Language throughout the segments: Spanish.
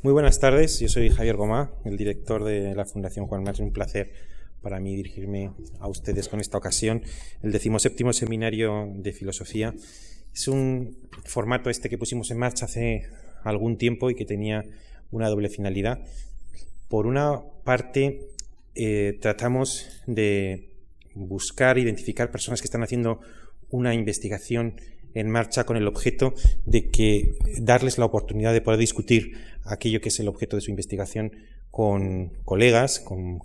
Muy buenas tardes, yo soy Javier Gomá, el director de la Fundación Juan Martín. Un placer para mí dirigirme a ustedes con esta ocasión, el decimoséptimo seminario de filosofía. Es un formato este que pusimos en marcha hace algún tiempo y que tenía una doble finalidad. Por una parte, eh, tratamos de buscar, identificar personas que están haciendo una investigación en marcha con el objeto de que darles la oportunidad de poder discutir aquello que es el objeto de su investigación con colegas, con,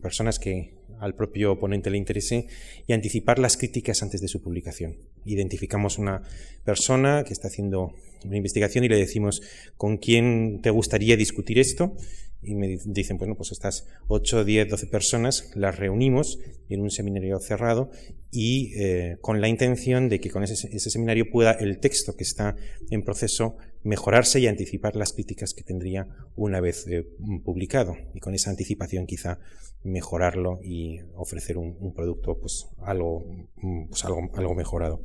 personas que al propio ponente le interese y anticipar las críticas antes de su publicación. Identificamos una persona que está haciendo una investigación y le decimos con quién te gustaría discutir esto y me dicen, bueno, pues estas 8, 10, 12 personas las reunimos en un seminario cerrado y eh, con la intención de que con ese, seminario pueda el texto que está en proceso mejorarse y anticipar las críticas que tendría una vez eh, publicado y con esa anticipación quizá mejorarlo y ofrecer un, producto pues algo, pues algo, algo mejorado.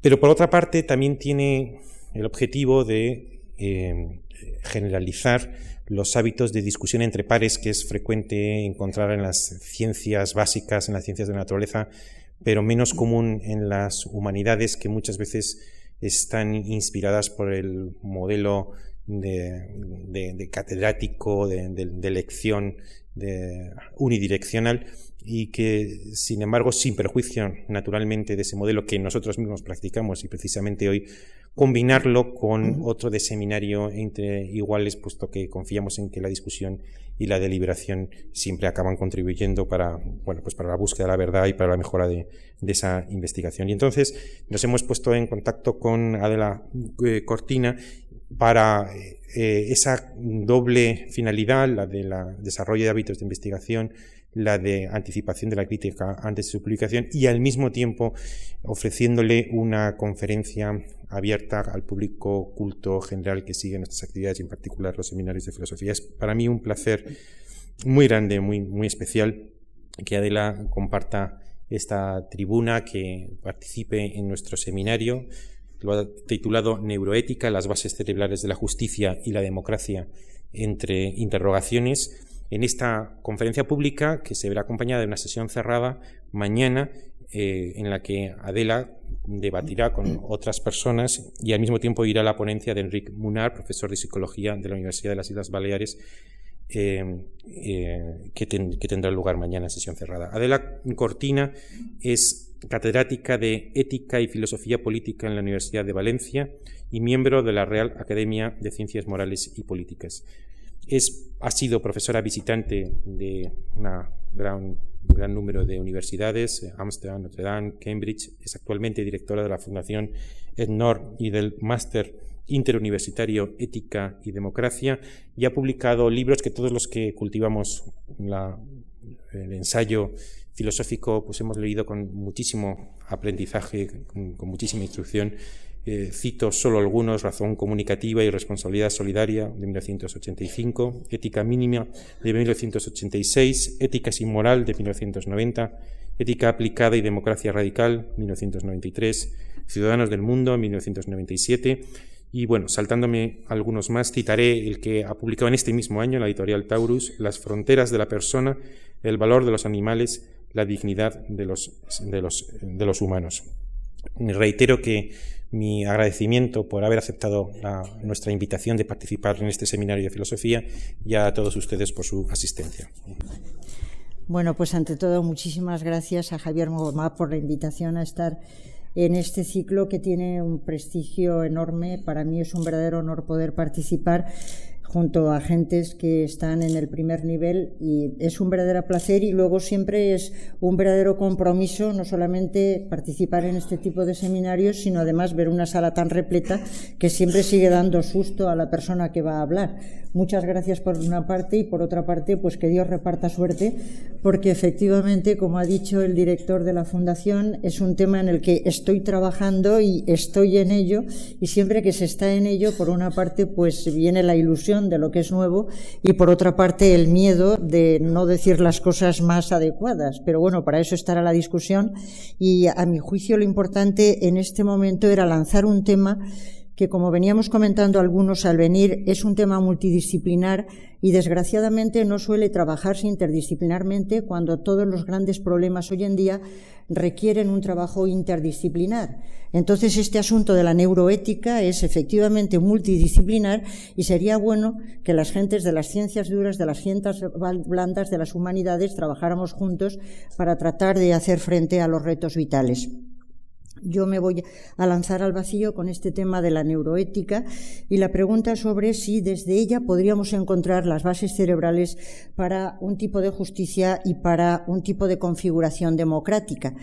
Pero por otra parte también tiene el objetivo de eh, generalizar los hábitos de discusión entre pares que es frecuente encontrar en las ciencias básicas, en las ciencias de la naturaleza, pero menos común en las humanidades que muchas veces están inspiradas por el modelo de, catedrático, de, de lección unidireccional y que, sin embargo, sin perjuicio naturalmente de ese modelo que nosotros mismos practicamos y precisamente hoy combinarlo con otro de seminario entre iguales, puesto que confiamos en que la discusión y la deliberación siempre acaban contribuyendo para, bueno, pues para la búsqueda de la verdad y para la mejora de, esa investigación. Y entonces nos hemos puesto en contacto con Adela eh, Cortina para eh, esa doble finalidad, la del desarrollo de hábitos de investigación la de anticipación de la crítica antes de su publicación y al mismo tiempo ofreciéndole una conferencia abierta al público culto general que sigue nuestras actividades en particular los seminarios de filosofía. Es para mí un placer muy grande, muy, muy especial que Adela comparta esta tribuna, que participe en nuestro seminario, lo ha titulado Neuroética, las bases cerebrales de la justicia y la democracia entre interrogaciones en esta conferencia pública que se verá acompañada de una sesión cerrada mañana eh, en la que Adela debatirá con otras personas y al mismo tiempo irá la ponencia de Enrique Munar, profesor de psicología de la Universidad de las Islas Baleares, eh, eh, que, que, tendrá lugar mañana en sesión cerrada. Adela Cortina es catedrática de Ética y Filosofía Política en la Universidad de Valencia y miembro de la Real Academia de Ciencias Morales y Políticas. Ha sido profesora visitante de un gran, número de universidades, Amsterdam, Notre Dame, Cambridge. Es actualmente directora de la Fundación EdNor y del Máster Interuniversitario Ética y Democracia y ha publicado libros que todos los que cultivamos el ensayo filosófico pues hemos leído con muchísimo aprendizaje, con muchísima instrucción eh, cito solo algunos, Razón Comunicativa y Responsabilidad Solidaria de 1985, Ética Mínima de 1986, Ética sin Moral de 1990, Ética Aplicada y Democracia Radical 1993, Ciudadanos del Mundo 1997 y bueno, saltándome algunos más, citaré el que ha publicado en este mismo año la editorial Taurus, Las fronteras de la persona, el valor de los animales, la dignidad de los, de los, de los humanos. Reitero que mi agradecimiento por haber aceptado nuestra invitación de participar en este seminario de filosofía y a todos ustedes por su asistencia. Bueno, pues ante todo, muchísimas gracias a Javier Mogomá por la invitación a estar en este ciclo que tiene un prestigio enorme. Para mí es un verdadero honor poder participar junto a agentes que están en el primer nivel y es un verdadero placer y luego siempre es un verdadero compromiso no solamente participar en este tipo de seminarios, sino además ver una sala tan repleta que siempre sigue dando susto a la persona que va a hablar. Muchas gracias por una parte y por otra parte, pues que Dios reparta suerte, porque efectivamente, como ha dicho el director de la Fundación, es un tema en el que estoy trabajando y estoy en ello y siempre que se está en ello, por una parte, pues viene la ilusión de lo que es nuevo y por otra parte el miedo de no decir las cosas más adecuadas. Pero bueno, para eso estará la discusión y a mi juicio lo importante en este momento era lanzar un tema que, como veníamos comentando algunos al venir, es un tema multidisciplinar y desgraciadamente no suele trabajarse interdisciplinarmente cuando todos los grandes problemas hoy en día requieren un trabajo interdisciplinar. Entonces, este asunto de la neuroética es efectivamente multidisciplinar y sería bueno que las gentes de las ciencias duras, de las ciencias blandas, de las humanidades, trabajáramos juntos para tratar de hacer frente a los retos vitales. Yo me voy a lanzar al vacío con este tema de la neuroética y la pregunta sobre si desde ella podríamos encontrar las bases cerebrales para un tipo de justicia y para un tipo de configuración democrática.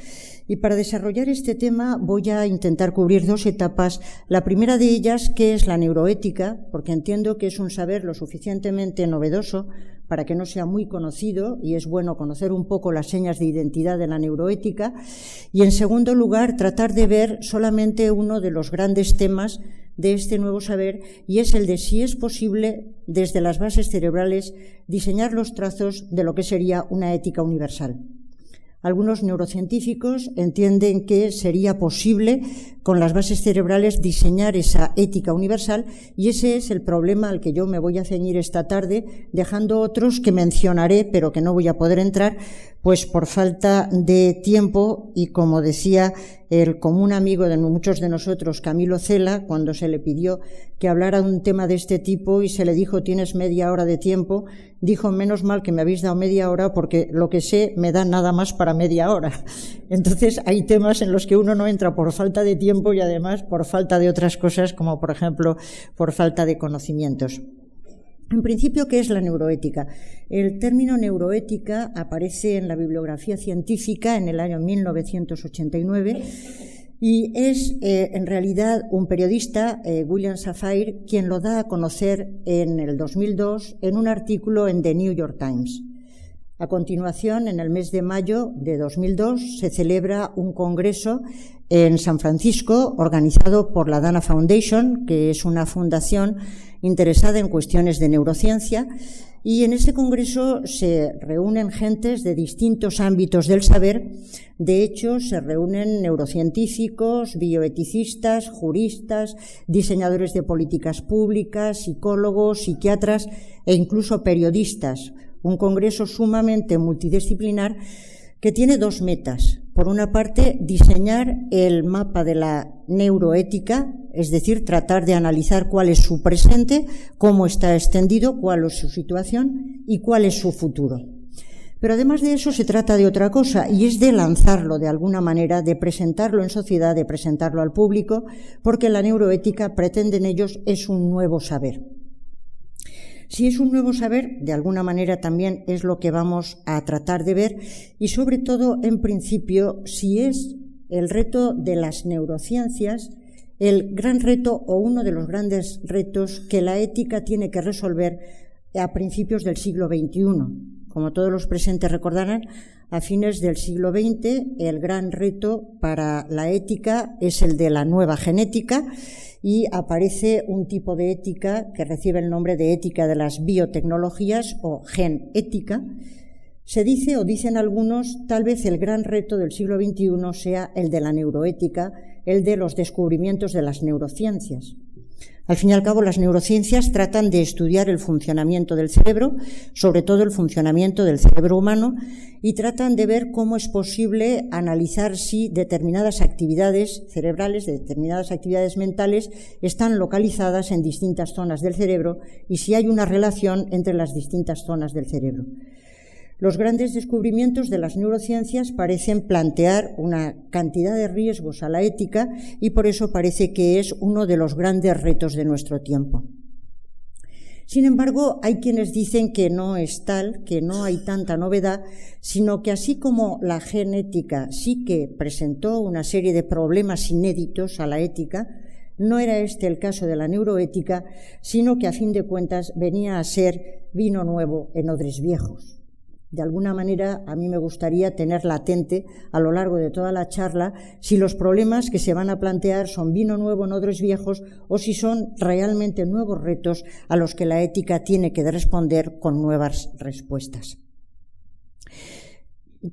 Y para desarrollar este tema voy a intentar cubrir dos etapas. La primera de ellas, que es la neuroética, porque entiendo que es un saber lo suficientemente novedoso para que no sea muy conocido y es bueno conocer un poco las señas de identidad de la neuroética. Y en segundo lugar, tratar de ver solamente uno de los grandes temas de este nuevo saber y es el de si es posible desde las bases cerebrales diseñar los trazos de lo que sería una ética universal. Algunos neurocientíficos entienden que sería posible con las bases cerebrales diseñar esa ética universal y ese es el problema al que yo me voy a ceñir esta tarde, dejando otros que mencionaré pero que no voy a poder entrar, pues por falta de tiempo y como decía el común amigo de muchos de nosotros, Camilo Cela, cuando se le pidió que hablara un tema de este tipo y se le dijo tienes media hora de tiempo, dijo menos mal que me habéis dado media hora porque lo que sé me da nada más para media hora. Entonces hay temas en los que uno no entra por falta de tiempo y además por falta de otras cosas como por ejemplo por falta de conocimientos. En principio, ¿qué es la neuroética? El término neuroética aparece en la bibliografía científica en el año 1989 y es eh, en realidad un periodista, eh, William Safire, quien lo da a conocer en el 2002 en un artículo en The New York Times. A continuación, en el mes de mayo de 2002, se celebra un congreso en San Francisco organizado por la Dana Foundation, que es una fundación interesada en cuestiones de neurociencia y en ese congreso se reúnen gentes de distintos ámbitos del saber. De hecho, se reúnen neurocientíficos, bioeticistas, juristas, diseñadores de políticas públicas, psicólogos, psiquiatras e incluso periodistas. Un congreso sumamente multidisciplinar que tiene dos metas. Por una parte, diseñar el mapa de la neuroética, es decir, tratar de analizar cuál es su presente, cómo está extendido, cuál es su situación y cuál es su futuro. Pero además de eso se trata de otra cosa y es de lanzarlo de alguna manera, de presentarlo en sociedad, de presentarlo al público, porque la neuroética, pretenden ellos, es un nuevo saber. Si es un nuevo saber, de alguna manera también es lo que vamos a tratar de ver y sobre todo, en principio, si es el reto de las neurociencias, el gran reto o uno de los grandes retos que la ética tiene que resolver a principios del siglo XXI. Como todos los presentes recordarán, a fines del siglo XX el gran reto para la ética es el de la nueva genética y aparece un tipo de ética que recibe el nombre de ética de las biotecnologías o gen ética. Se dice o dicen algunos, tal vez el gran reto del siglo XXI sea el de la neuroética, el de los descubrimientos de las neurociencias. Al fin y al cabo, las neurociencias tratan de estudiar el funcionamiento del cerebro, sobre todo el funcionamiento del cerebro humano, y tratan de ver cómo es posible analizar si determinadas actividades cerebrales, determinadas actividades mentales, están localizadas en distintas zonas del cerebro y si hay una relación entre las distintas zonas del cerebro. Los grandes descubrimientos de las neurociencias parecen plantear una cantidad de riesgos a la ética y por eso parece que es uno de los grandes retos de nuestro tiempo. Sin embargo, hay quienes dicen que no es tal, que no hay tanta novedad, sino que así como la genética sí que presentó una serie de problemas inéditos a la ética, no era este el caso de la neuroética, sino que a fin de cuentas venía a ser vino nuevo en odres viejos de alguna manera a mí me gustaría tener latente a lo largo de toda la charla si los problemas que se van a plantear son vino nuevo en otros viejos o si son realmente nuevos retos a los que la ética tiene que responder con nuevas respuestas.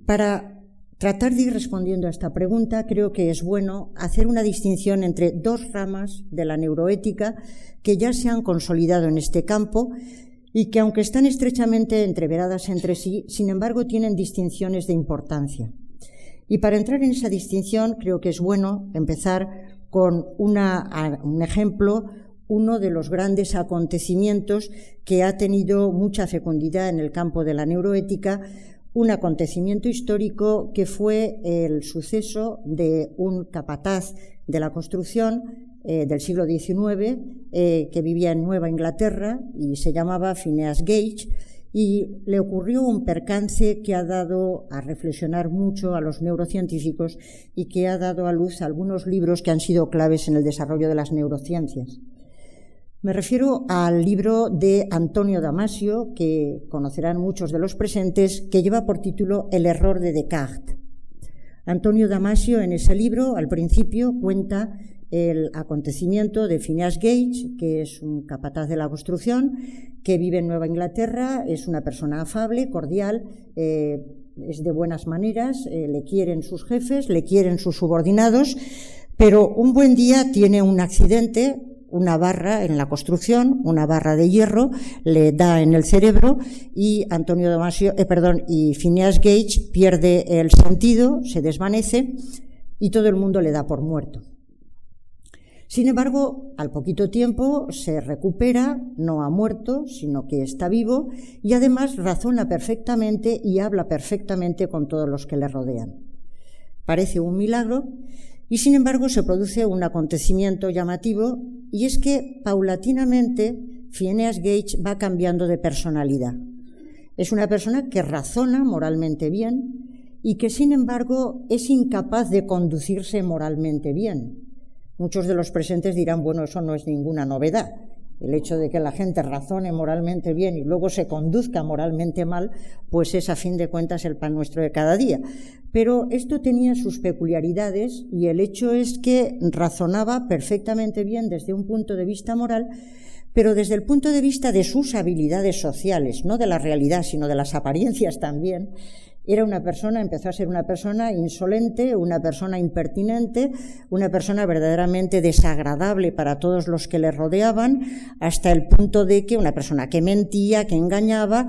Para tratar de ir respondiendo a esta pregunta, creo que es bueno hacer una distinción entre dos ramas de la neuroética que ya se han consolidado en este campo y que aunque están estrechamente entreveradas entre sí, sin embargo tienen distinciones de importancia. Y para entrar en esa distinción creo que es bueno empezar con un ejemplo, uno de los grandes acontecimientos que ha tenido mucha fecundidad en el campo de la neuroética, un acontecimiento histórico que fue el suceso de un capataz de la construcción eh, del siglo XIX eh, que vivía en Nueva Inglaterra y se llamaba Phineas Gage y le ocurrió un percance que ha dado a reflexionar mucho a los neurocientíficos y que ha dado a luz algunos libros que han sido claves en el desarrollo de las neurociencias. Me refiero al libro de Antonio Damasio, que conocerán muchos de los presentes, que lleva por título El error de Descartes. Antonio Damasio en ese libro, al principio, cuenta el acontecimiento de Phineas Gage, que es un capataz de la construcción, que vive en Nueva Inglaterra, es una persona afable, cordial, eh, es de buenas maneras, eh, le quieren sus jefes, le quieren sus subordinados, pero un buen día tiene un accidente, una barra en la construcción, una barra de hierro, le da en el cerebro y Antonio Damasio, eh, perdón, y Phineas Gage pierde el sentido, se desvanece y todo el mundo le da por muerto. Sin embargo, al poquito tiempo se recupera, no ha muerto, sino que está vivo y además razona perfectamente y habla perfectamente con todos los que le rodean. Parece un milagro y sin embargo se produce un acontecimiento llamativo y es que paulatinamente Phineas Gage va cambiando de personalidad. Es una persona que razona moralmente bien y que sin embargo es incapaz de conducirse moralmente bien. Muchos de los presentes dirán, bueno, eso no es ninguna novedad. El hecho de que la gente razone moralmente bien y luego se conduzca moralmente mal, pues es a fin de cuentas el pan nuestro de cada día. Pero esto tenía sus peculiaridades y el hecho es que razonaba perfectamente bien desde un punto de vista moral, pero desde el punto de vista de sus habilidades sociales, no de la realidad, sino de las apariencias también, era una persona, empezó a ser una persona insolente, una persona impertinente, una persona verdaderamente desagradable para todos los que le rodeaban, hasta el punto de que una persona que mentía, que engañaba,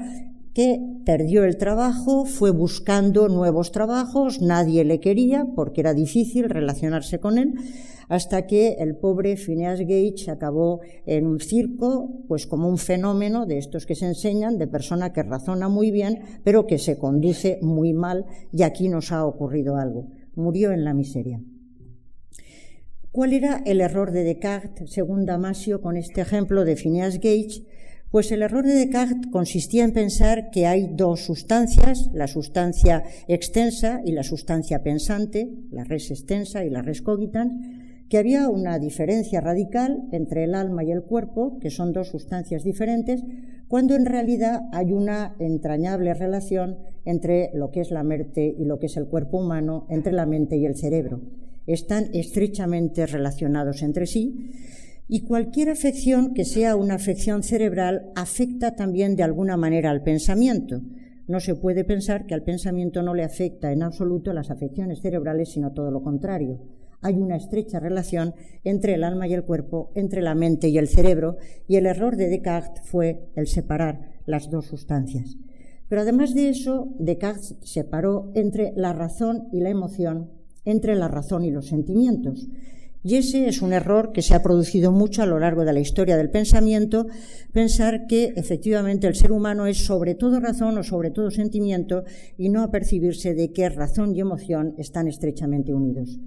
que perdió el trabajo, fue buscando nuevos trabajos, nadie le quería porque era difícil relacionarse con él, hasta que el pobre Phineas Gage acabó en un circo, pues como un fenómeno de estos que se enseñan, de persona que razona muy bien, pero que se conduce muy mal, y aquí nos ha ocurrido algo. Murió en la miseria. ¿Cuál era el error de Descartes, según Damasio, con este ejemplo de Phineas Gage? Pues el error de Descartes consistía en pensar que hay dos sustancias, la sustancia extensa y la sustancia pensante, la res extensa y la res cogitans, que había una diferencia radical entre el alma y el cuerpo, que son dos sustancias diferentes, cuando en realidad hay una entrañable relación entre lo que es la mente y lo que es el cuerpo humano, entre la mente y el cerebro. Están estrechamente relacionados entre sí y cualquier afección que sea una afección cerebral afecta también de alguna manera al pensamiento. No se puede pensar que al pensamiento no le afecta en absoluto las afecciones cerebrales, sino todo lo contrario hay una estrecha relación entre el alma y el cuerpo, entre la mente y el cerebro, y el error de Descartes fue el separar las dos sustancias. Pero además de eso, Descartes separó entre la razón y la emoción, entre la razón y los sentimientos. Y ese es un error que se ha producido mucho a lo largo de la historia del pensamiento, pensar que efectivamente el ser humano es sobre todo razón o sobre todo sentimiento y no apercibirse de que razón y emoción están estrechamente unidos.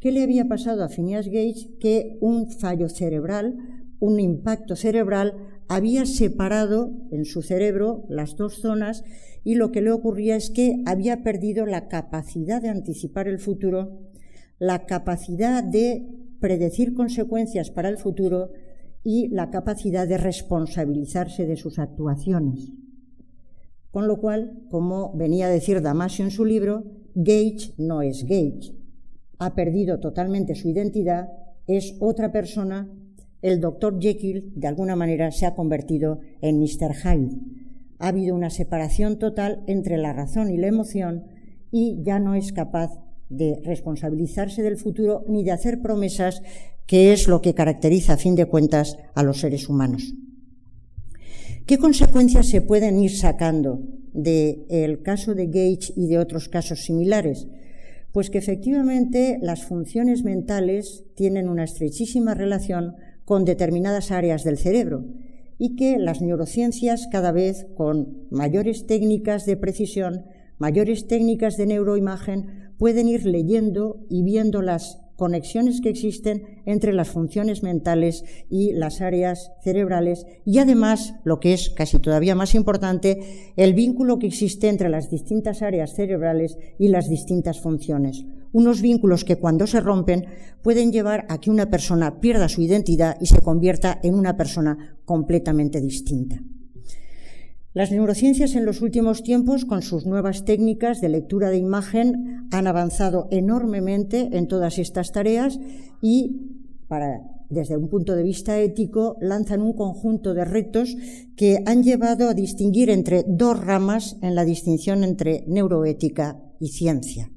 ¿Qué le había pasado a Phineas Gage? Que un fallo cerebral, un impacto cerebral, había separado en su cerebro las dos zonas y lo que le ocurría es que había perdido la capacidad de anticipar el futuro, la capacidad de predecir consecuencias para el futuro y la capacidad de responsabilizarse de sus actuaciones. Con lo cual, como venía a decir Damasio en su libro, Gage no es Gage, ha perdido totalmente su identidad, es otra persona, el doctor Jekyll de alguna manera se ha convertido en Mr. Hyde. Ha habido una separación total entre la razón y la emoción y ya no es capaz de responsabilizarse del futuro ni de hacer promesas, que es lo que caracteriza, a fin de cuentas, a los seres humanos. ¿Qué consecuencias se pueden ir sacando del caso de Gage y de otros casos similares? Pues que efectivamente las funciones mentales tienen una estrechísima relación con determinadas áreas del cerebro y que las neurociencias cada vez con mayores técnicas de precisión, mayores técnicas de neuroimagen, pueden ir leyendo y viendo las conexiones que existen entre las funciones mentales y las áreas cerebrales y además, lo que es casi todavía más importante, el vínculo que existe entre las distintas áreas cerebrales y las distintas funciones. Unos vínculos que cuando se rompen pueden llevar a que una persona pierda su identidad y se convierta en una persona completamente distinta. Las neurociencias en los últimos tiempos, con sus nuevas técnicas de lectura de imagen, han avanzado enormemente en todas estas tareas y, desde un punto de vista ético, lanzan un conjunto de retos que han llevado a distinguir entre dos ramas en la distinción entre neuroética y ciencia.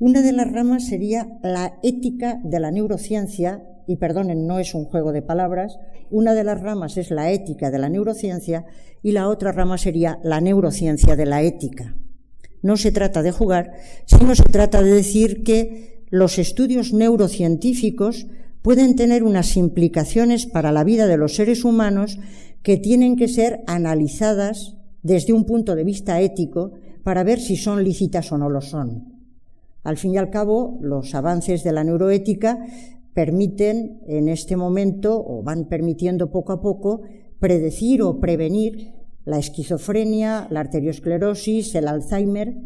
Una de las ramas sería la ética de la neurociencia y perdonen, no es un juego de palabras, una de las ramas es la ética de la neurociencia y la otra rama sería la neurociencia de la ética. No se trata de jugar, sino se trata de decir que los estudios neurocientíficos pueden tener unas implicaciones para la vida de los seres humanos que tienen que ser analizadas desde un punto de vista ético para ver si son lícitas o no lo son. Al fin y al cabo, los avances de la neuroética permiten en este momento, o van permitiendo poco a poco, predecir o prevenir la esquizofrenia, la arteriosclerosis, el Alzheimer,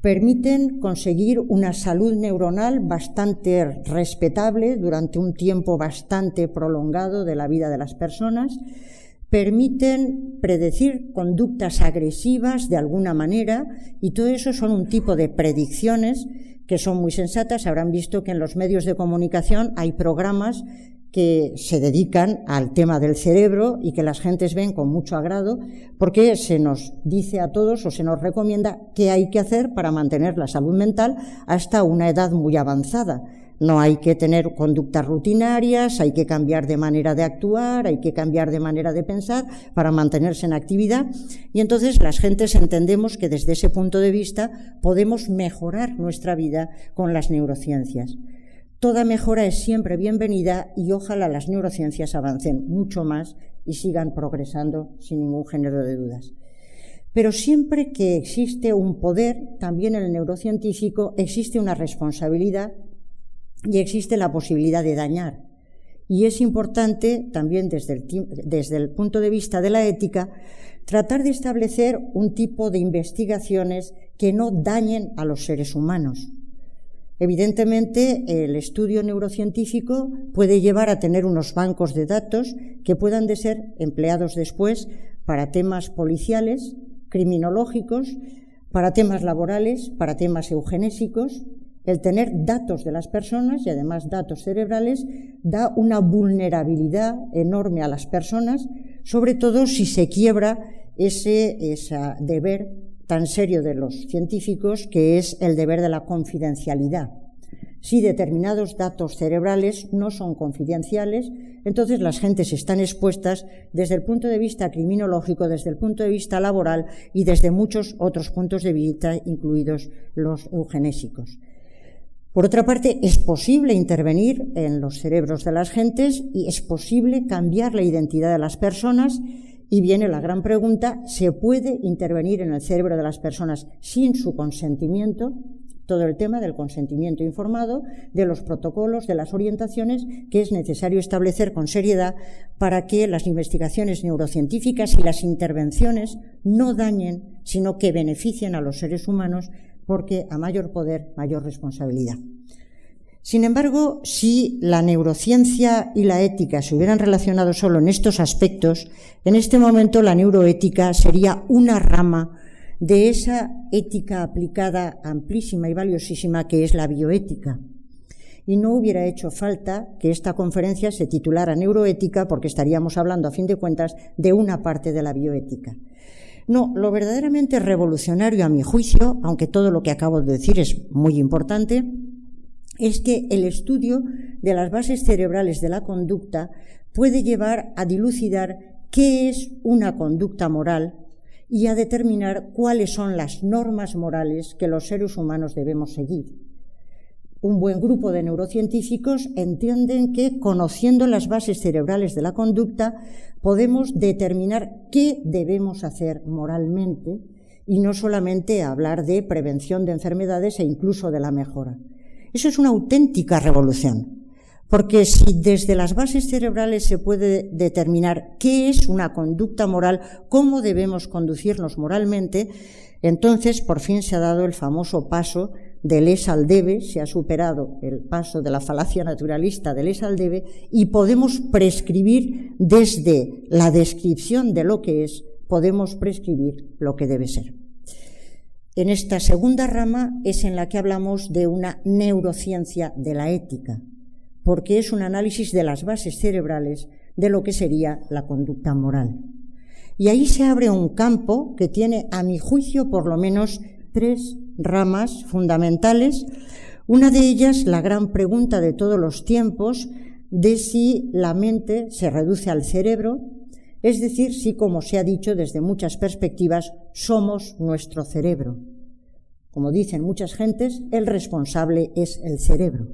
permiten conseguir una salud neuronal bastante respetable durante un tiempo bastante prolongado de la vida de las personas, permiten predecir conductas agresivas de alguna manera y todo eso son un tipo de predicciones que son muy sensatas. Habrán visto que en los medios de comunicación hay programas que se dedican al tema del cerebro y que las gentes ven con mucho agrado porque se nos dice a todos o se nos recomienda qué hay que hacer para mantener la salud mental hasta una edad muy avanzada. No hay que tener conductas rutinarias, hay que cambiar de manera de actuar, hay que cambiar de manera de pensar para mantenerse en actividad. Y entonces las gentes entendemos que desde ese punto de vista podemos mejorar nuestra vida con las neurociencias. Toda mejora es siempre bienvenida y ojalá las neurociencias avancen mucho más y sigan progresando sin ningún género de dudas. Pero siempre que existe un poder, también en el neurocientífico, existe una responsabilidad y existe la posibilidad de dañar. Y es importante también desde el, punto de vista de la ética tratar de establecer un tipo de investigaciones que no dañen a los seres humanos. Evidentemente, el estudio neurocientífico puede llevar a tener unos bancos de datos que puedan de ser empleados después para temas policiales, criminológicos, para temas laborales, para temas eugenésicos, el tener datos de las personas y además datos cerebrales da una vulnerabilidad enorme a las personas, sobre todo si se quiebra ese, deber tan serio de los científicos que es el deber de la confidencialidad. Si determinados datos cerebrales no son confidenciales, entonces las gentes están expuestas desde el punto de vista criminológico, desde el punto de vista laboral y desde muchos otros puntos de vista, incluidos los eugenésicos. Por otra parte, es posible intervenir en los cerebros de las gentes y es posible cambiar la identidad de las personas. Y viene la gran pregunta, ¿se puede intervenir en el cerebro de las personas sin su consentimiento? Todo el tema del consentimiento informado, de los protocolos, de las orientaciones que es necesario establecer con seriedad para que las investigaciones neurocientíficas y las intervenciones no dañen, sino que beneficien a los seres humanos porque a mayor poder, mayor responsabilidad. Sin embargo, si la neurociencia y la ética se hubieran relacionado solo en estos aspectos, en este momento la neuroética sería una rama de esa ética aplicada amplísima y valiosísima que es la bioética. Y no hubiera hecho falta que esta conferencia se titulara neuroética porque estaríamos hablando, a fin de cuentas, de una parte de la bioética. No, lo verdaderamente revolucionario a mi juicio, aunque todo lo que acabo de decir es muy importante, es que el estudio de las bases cerebrales de la conducta puede llevar a dilucidar qué es una conducta moral y a determinar cuáles son las normas morales que los seres humanos debemos seguir. Un buen grupo de neurocientíficos entienden que, conociendo las bases cerebrales de la conducta, podemos determinar qué debemos hacer moralmente y no solamente hablar de prevención de enfermedades e incluso de la mejora. Eso es una auténtica revolución. Porque si desde las bases cerebrales se puede determinar qué es una conducta moral, cómo debemos conducirnos moralmente, entonces por fin se ha dado el famoso paso del es al debe, se ha superado el paso de la falacia naturalista del es al debe y podemos prescribir desde la descripción de lo que es, podemos prescribir lo que debe ser. En esta segunda rama es en la que hablamos de una neurociencia de la ética, porque es un análisis de las bases cerebrales de lo que sería la conducta moral. Y ahí se abre un campo que tiene, a mi juicio, por lo menos tres ramas fundamentales. Una de ellas, la gran pregunta de todos los tiempos, de si la mente se reduce al cerebro, es decir, si, como se ha dicho desde muchas perspectivas, somos nuestro cerebro. Como dicen muchas gentes, el responsable es el cerebro.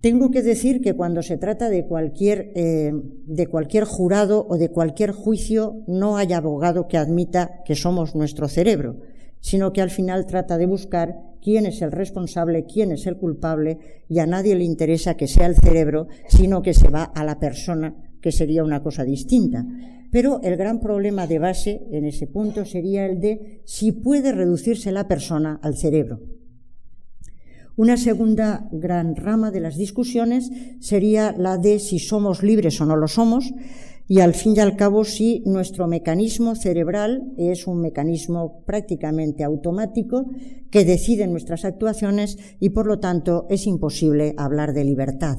Tengo que decir que cuando se trata de cualquier, eh, de cualquier jurado o de cualquier juicio, no hay abogado que admita que somos nuestro cerebro, sino que al final trata de buscar quién es el responsable, quién es el culpable, y a nadie le interesa que sea el cerebro, sino que se va a la persona, que sería una cosa distinta. Pero el gran problema de base en ese punto sería el de si puede reducirse la persona al cerebro. Una segunda gran rama de las discusiones sería la de si somos libres o no lo somos y al fin y al cabo si nuestro mecanismo cerebral es un mecanismo prácticamente automático que decide nuestras actuaciones y por lo tanto es imposible hablar de libertad.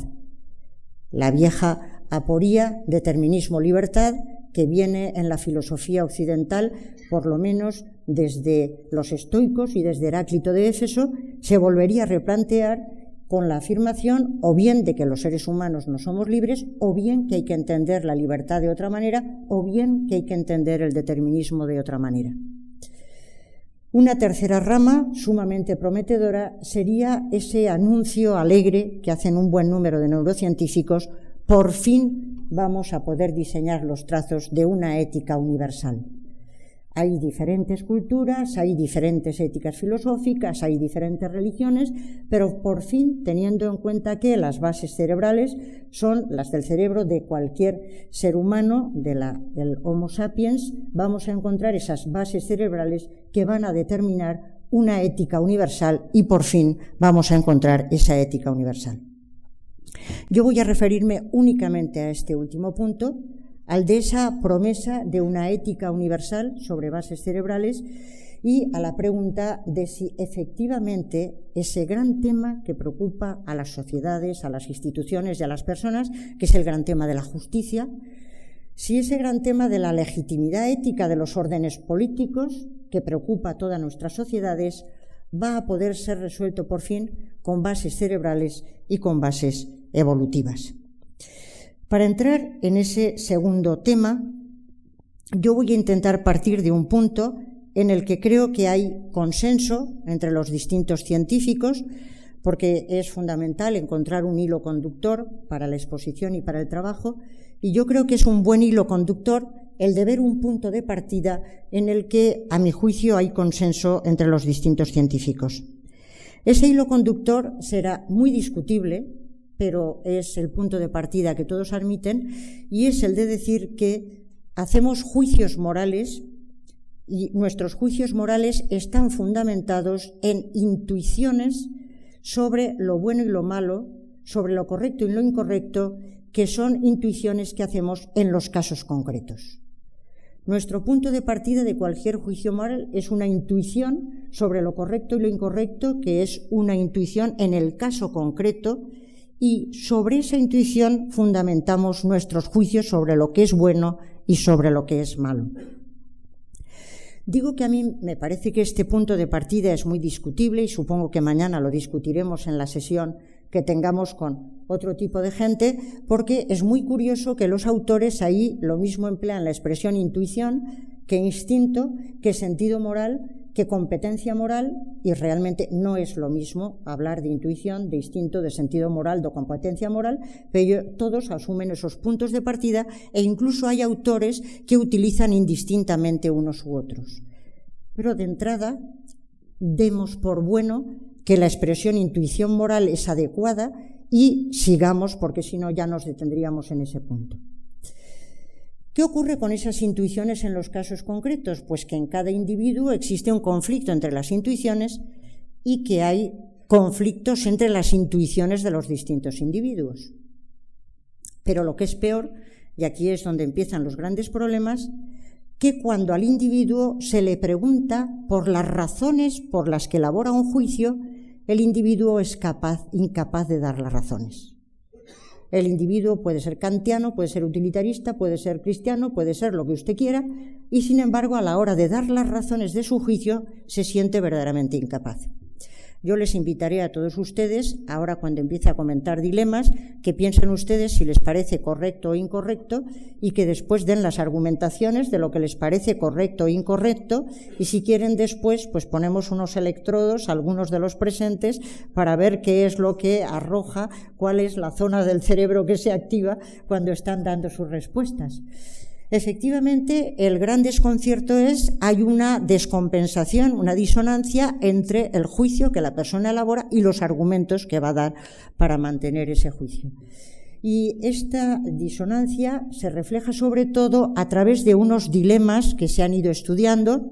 La vieja aporía determinismo-libertad que viene en la filosofía occidental, por lo menos desde los estoicos y desde Heráclito de Éfeso, se volvería a replantear con la afirmación o bien de que los seres humanos no somos libres, o bien que hay que entender la libertad de otra manera, o bien que hay que entender el determinismo de otra manera. Una tercera rama sumamente prometedora sería ese anuncio alegre que hacen un buen número de neurocientíficos, por fin vamos a poder diseñar los trazos de una ética universal. Hay diferentes culturas, hay diferentes éticas filosóficas, hay diferentes religiones, pero por fin teniendo en cuenta que las bases cerebrales son las del cerebro de cualquier ser humano, de la, del Homo sapiens, vamos a encontrar esas bases cerebrales que van a determinar una ética universal y por fin vamos a encontrar esa ética universal. Yo voy a referirme únicamente a este último punto, al de esa promesa de una ética universal sobre bases cerebrales y a la pregunta de si efectivamente ese gran tema que preocupa a las sociedades, a las instituciones y a las personas, que es el gran tema de la justicia, si ese gran tema de la legitimidad ética de los órdenes políticos, que preocupa a todas nuestras sociedades, va a poder ser resuelto por fin con bases cerebrales y con bases evolutivas. Para entrar en ese segundo tema, yo voy a intentar partir de un punto en el que creo que hay consenso entre los distintos científicos, porque es fundamental encontrar un hilo conductor para la exposición y para el trabajo, y yo creo que es un buen hilo conductor el de ver un punto de partida en el que, a mi juicio, hay consenso entre los distintos científicos. Ese hilo conductor será muy discutible, pero es el punto de partida que todos admiten, y es el de decir que hacemos juicios morales y nuestros juicios morales están fundamentados en intuiciones sobre lo bueno y lo malo, sobre lo correcto y lo incorrecto, que son intuiciones que hacemos en los casos concretos. Nuestro punto de partida de cualquier juicio moral es una intuición sobre lo correcto y lo incorrecto, que es una intuición en el caso concreto y sobre esa intuición fundamentamos nuestros juicios sobre lo que es bueno y sobre lo que es malo. Digo que a mí me parece que este punto de partida es muy discutible y supongo que mañana lo discutiremos en la sesión que tengamos con otro tipo de gente, porque es muy curioso que los autores ahí lo mismo emplean la expresión intuición que instinto, que sentido moral, que competencia moral, y realmente no es lo mismo hablar de intuición, de instinto, de sentido moral, de competencia moral, pero todos asumen esos puntos de partida e incluso hay autores que utilizan indistintamente unos u otros. Pero de entrada, demos por bueno que la expresión intuición moral es adecuada y sigamos, porque si no ya nos detendríamos en ese punto. ¿Qué ocurre con esas intuiciones en los casos concretos? Pues que en cada individuo existe un conflicto entre las intuiciones y que hay conflictos entre las intuiciones de los distintos individuos. Pero lo que es peor, y aquí es donde empiezan los grandes problemas, que cuando al individuo se le pregunta por las razones por las que elabora un juicio, el individuo es capaz, incapaz de dar las razones. El individuo puede ser kantiano, puede ser utilitarista, puede ser cristiano, puede ser lo que usted quiera, y sin embargo a la hora de dar las razones de su juicio se siente verdaderamente incapaz. Yo les invitaré a todos ustedes, ahora cuando empiece a comentar dilemas, que piensen ustedes si les parece correcto o incorrecto y que después den las argumentaciones de lo que les parece correcto o incorrecto y si quieren después, pues ponemos unos electrodos, algunos de los presentes, para ver qué es lo que arroja, cuál es la zona del cerebro que se activa cuando están dando sus respuestas. Efectivamente, el gran desconcierto es, hay una descompensación, una disonancia entre el juicio que la persona elabora y los argumentos que va a dar para mantener ese juicio. Y esta disonancia se refleja sobre todo a través de unos dilemas que se han ido estudiando.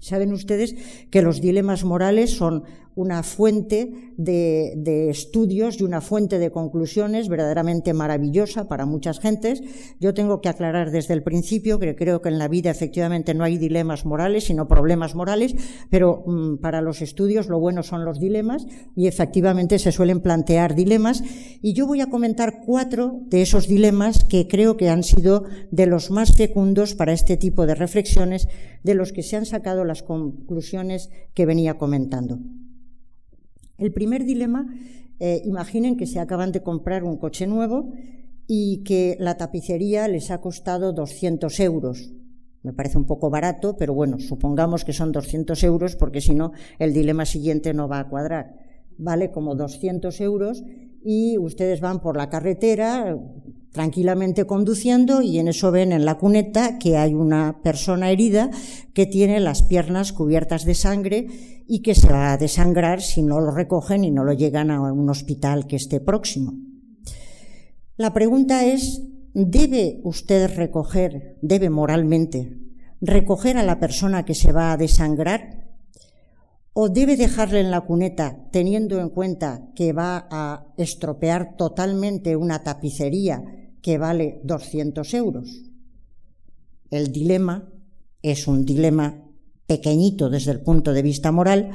Saben ustedes que los dilemas morales son una fuente de, estudios y una fuente de conclusiones verdaderamente maravillosa para muchas gentes. Yo tengo que aclarar desde el principio que creo que en la vida efectivamente no hay dilemas morales, sino problemas morales, pero mm, para los estudios lo bueno son los dilemas y efectivamente se suelen plantear dilemas. Y yo voy a comentar cuatro de esos dilemas que creo que han sido de los más fecundos para este tipo de reflexiones, de los que se han sacado las conclusiones que venía comentando. El primer dilema, eh, imaginen que se acaban de comprar un coche nuevo y que la tapicería les ha costado 200 euros. Me parece un poco barato, pero bueno, supongamos que son 200 euros porque si no, el dilema siguiente no va a cuadrar. Vale como 200 euros y ustedes van por la carretera tranquilamente conduciendo y en eso ven en la cuneta que hay una persona herida que tiene las piernas cubiertas de sangre y que se va a desangrar si no lo recogen y no lo llegan a un hospital que esté próximo. La pregunta es, ¿debe usted recoger, debe moralmente, recoger a la persona que se va a desangrar? ¿O debe dejarle en la cuneta teniendo en cuenta que va a estropear totalmente una tapicería que vale 200 euros? El dilema es un dilema pequeñito desde el punto de vista moral,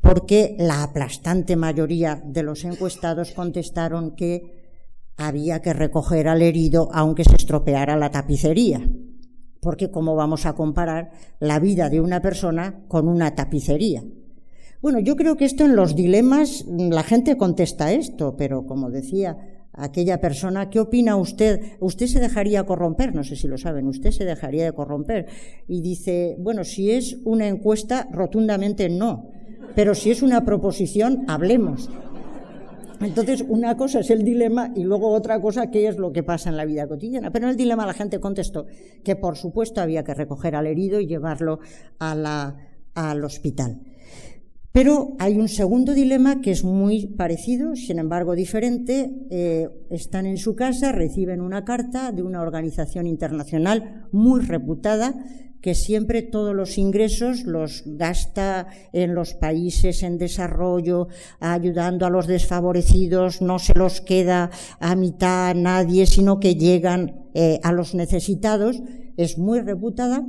porque la aplastante mayoría de los encuestados contestaron que había que recoger al herido aunque se estropeara la tapicería. Porque ¿cómo vamos a comparar la vida de una persona con una tapicería? Bueno, yo creo que esto en los dilemas la gente contesta esto, pero como decía aquella persona, ¿qué opina usted? ¿Usted se dejaría corromper? No sé si lo saben, usted se dejaría de corromper. Y dice, bueno, si es una encuesta, rotundamente no. Pero si es una proposición, hablemos. Entonces, una cosa es el dilema y luego otra cosa, qué es lo que pasa en la vida cotidiana. Pero en el dilema la gente contestó que, por supuesto, había que recoger al herido y llevarlo al hospital. Pero hay un segundo dilema que es muy parecido, sin embargo diferente. Eh, están en su casa, reciben una carta de una organización internacional muy reputada que siempre todos los ingresos los gasta en los países en desarrollo, ayudando a los desfavorecidos, no se los queda a mitad nadie, sino que llegan eh, a los necesitados. Es muy reputada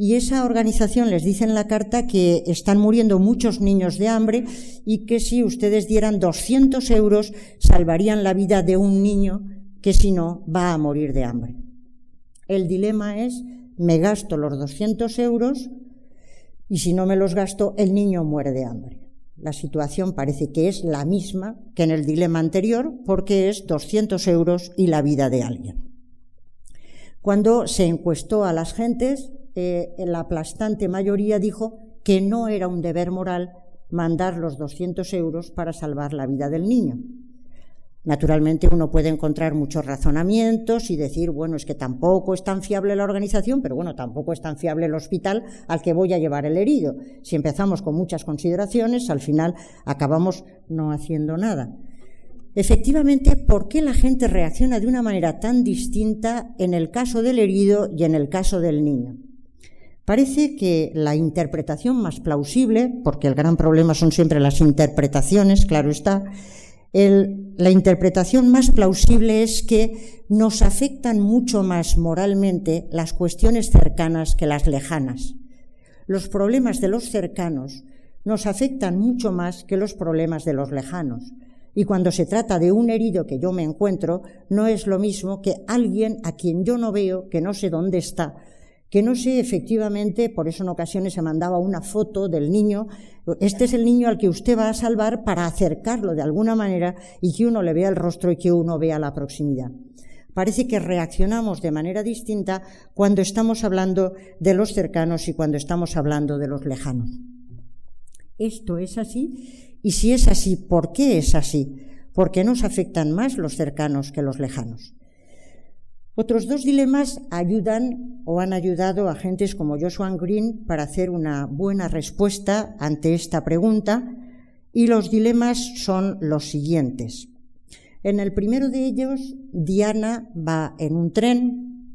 y esa organización les dice en la carta que están muriendo muchos niños de hambre y que si ustedes dieran 200 euros salvarían la vida de un niño que si no va a morir de hambre. El dilema es, me gasto los 200 euros, y si no me los gasto, el niño muere de hambre. La situación parece que es la misma que en el dilema anterior porque es 200 euros y la vida de alguien. Cuando se encuestó a las gentes, eh, la aplastante mayoría dijo que no era un deber moral mandar los 200 euros para salvar la vida del niño. Naturalmente uno puede encontrar muchos razonamientos y decir, bueno, es que tampoco es tan fiable la organización, pero bueno, tampoco es tan fiable el hospital al que voy a llevar el herido. Si empezamos con muchas consideraciones, al final acabamos no haciendo nada. Efectivamente, ¿por qué la gente reacciona de una manera tan distinta en el caso del herido y en el caso del niño? Parece que la interpretación más plausible, porque el gran problema son siempre las interpretaciones, claro está, la interpretación más plausible es que nos afectan mucho más moralmente las cuestiones cercanas que las lejanas. Los problemas de los cercanos nos afectan mucho más que los problemas de los lejanos. Y cuando se trata de un herido que yo me encuentro, no es lo mismo que alguien a quien yo no veo, que no sé dónde está, que no sé efectivamente, por eso en ocasiones se mandaba una foto del niño, este es el niño al que usted va a salvar para acercarlo de alguna manera y que uno le vea el rostro y que uno vea la proximidad. Parece que reaccionamos de manera distinta cuando estamos hablando de los cercanos y cuando estamos hablando de los lejanos. Esto es así y si es así, ¿por qué es así? Porque nos afectan más los cercanos que los lejanos. Otros dos dilemas ayudan o han ayudado a agentes como Joshua Green para hacer una buena respuesta ante esta pregunta y los dilemas son los siguientes. En el primero de ellos, Diana va en un tren.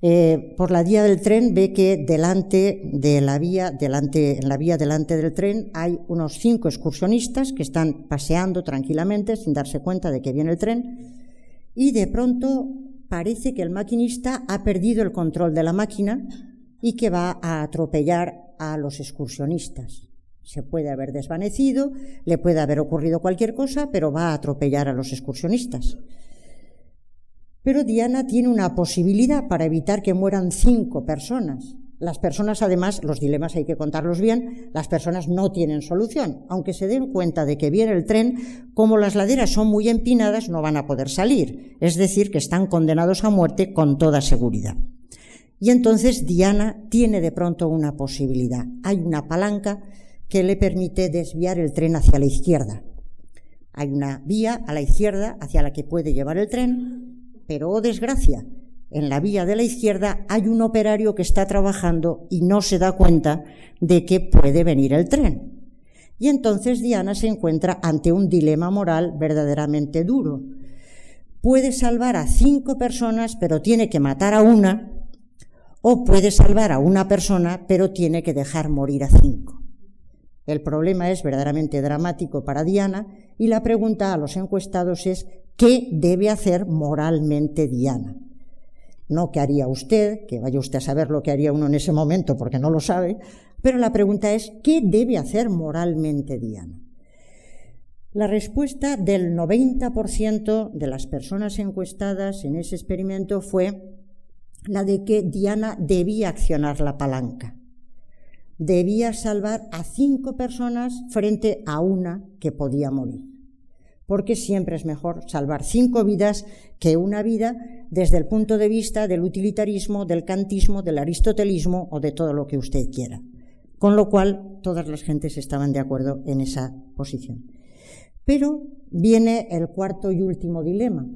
Eh, por la vía del tren ve que delante de la vía, delante, en la vía delante del tren hay unos cinco excursionistas que están paseando tranquilamente sin darse cuenta de que viene el tren y de pronto parece que el maquinista ha perdido el control de la máquina y que va a atropellar a los excursionistas. Se puede haber desvanecido, le puede haber ocurrido cualquier cosa, pero va a atropellar a los excursionistas. Pero Diana tiene una posibilidad para evitar que mueran cinco personas. Las personas, además, los dilemas hay que contarlos bien, las personas no tienen solución. Aunque se den cuenta de que viene el tren, como las laderas son muy empinadas, no van a poder salir. Es decir, que están condenados a muerte con toda seguridad. Y entonces Diana tiene de pronto una posibilidad. Hay una palanca que le permite desviar el tren hacia la izquierda. Hay una vía a la izquierda hacia la que puede llevar el tren, pero, oh desgracia, en la vía de la izquierda hay un operario que está trabajando y no se da cuenta de que puede venir el tren. Y entonces Diana se encuentra ante un dilema moral verdaderamente duro. Puede salvar a cinco personas, pero tiene que matar a una, o puede salvar a una persona, pero tiene que dejar morir a cinco. El problema es verdaderamente dramático para Diana y la pregunta a los encuestados es ¿qué debe hacer moralmente Diana? No qué haría usted, que vaya usted a saber lo que haría uno en ese momento porque no lo sabe, pero la pregunta es, ¿qué debe hacer moralmente Diana? La respuesta del 90% de las personas encuestadas en ese experimento fue la de que Diana debía accionar la palanca. Debía salvar a cinco personas frente a una que podía morir porque siempre es mejor salvar cinco vidas que una vida desde el punto de vista del utilitarismo, del kantismo, del aristotelismo o de todo lo que usted quiera. Con lo cual, todas las gentes estaban de acuerdo en esa posición. Pero viene el cuarto y último dilema.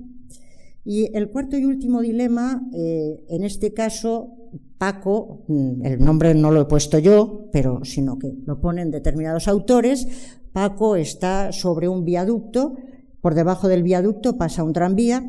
Y el cuarto y último dilema, eh, en este caso, Paco, mm, el nombre no lo he puesto yo, pero sino que lo ponen determinados autores, Paco está sobre un viaducto, por debajo del viaducto pasa un tranvía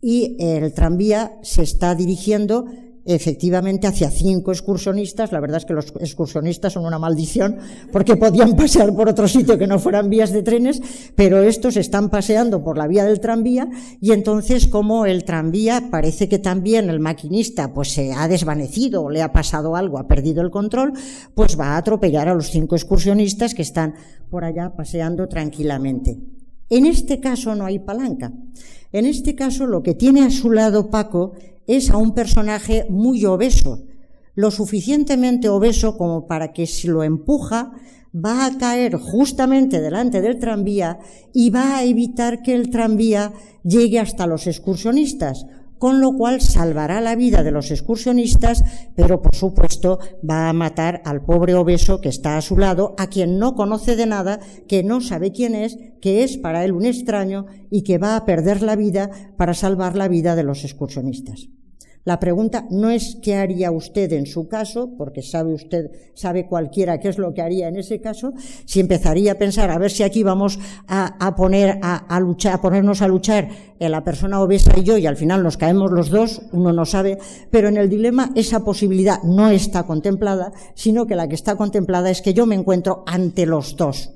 y el tranvía se está dirigiendo efectivamente hacia cinco excursionistas. La verdad es que los excursionistas son una maldición porque podían pasear por otro sitio que no fueran vías de trenes, pero estos están paseando por la vía del tranvía y entonces como el tranvía parece que también el maquinista pues se ha desvanecido o le ha pasado algo, ha perdido el control, pues va a atropellar a los cinco excursionistas que están por allá paseando tranquilamente. En este caso no hay palanca. En este caso lo que tiene a su lado Paco es a un personaje muy obeso, lo suficientemente obeso como para que si lo empuja va a caer justamente delante del tranvía y va a evitar que el tranvía llegue hasta los excursionistas, con lo cual salvará la vida de los excursionistas, pero por supuesto va a matar al pobre obeso que está a su lado, a quien no conoce de nada, que no sabe quién es, que es para él un extraño y que va a perder la vida para salvar la vida de los excursionistas. La pregunta no es qué haría usted en su caso, porque sabe usted, sabe cualquiera qué es lo que haría en ese caso, si empezaría a pensar a ver si aquí vamos a, poner a, luchar, a ponernos a luchar en la persona obesa y yo y al final nos caemos los dos, uno no sabe, pero en el dilema esa posibilidad no está contemplada, sino que la que está contemplada es que yo me encuentro ante los dos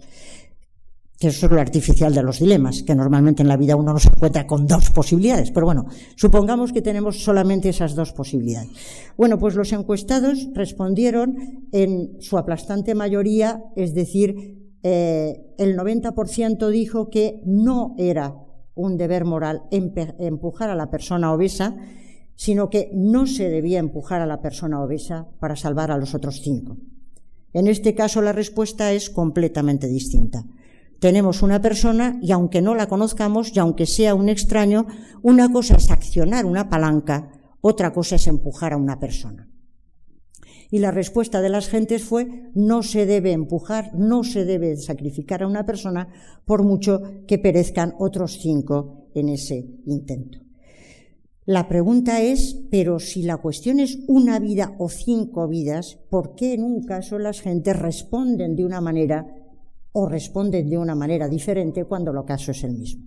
eso es lo artificial de los dilemas, que normalmente en la vida uno no se encuentra con dos posibilidades. Pero bueno, supongamos que tenemos solamente esas dos posibilidades. Bueno, pues los encuestados respondieron en su aplastante mayoría, es decir, eh, el 90% dijo que no era un deber moral empujar a la persona obesa, sino que no se debía empujar a la persona obesa para salvar a los otros cinco. En este caso la respuesta es completamente distinta tenemos una persona y aunque no la conozcamos y aunque sea un extraño, una cosa es accionar una palanca, otra cosa es empujar a una persona. Y la respuesta de las gentes fue no se debe empujar, no se debe sacrificar a una persona por mucho que perezcan otros cinco en ese intento. La pregunta es, pero si la cuestión es una vida o cinco vidas, ¿por qué en un caso las gentes responden de una manera o responden de una manera diferente cuando el caso es el mismo.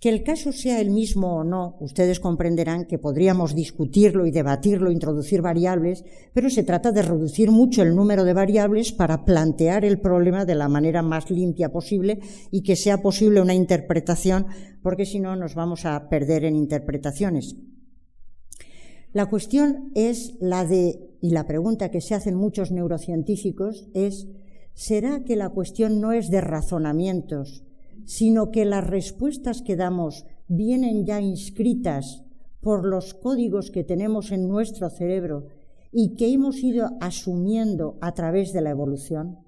Que el caso sea el mismo o no, ustedes comprenderán que podríamos discutirlo y debatirlo, introducir variables, pero se trata de reducir mucho el número de variables para plantear el problema de la manera más limpia posible y que sea posible una interpretación, porque si no nos vamos a perder en interpretaciones. La cuestión es la de, y la pregunta que se hacen muchos neurocientíficos es, será que la cuestión no es de razonamientos, sino que las respuestas que damos vienen ya inscritas por los códigos que tenemos en nuestro cerebro y que hemos ido asumiendo a través de la evolución?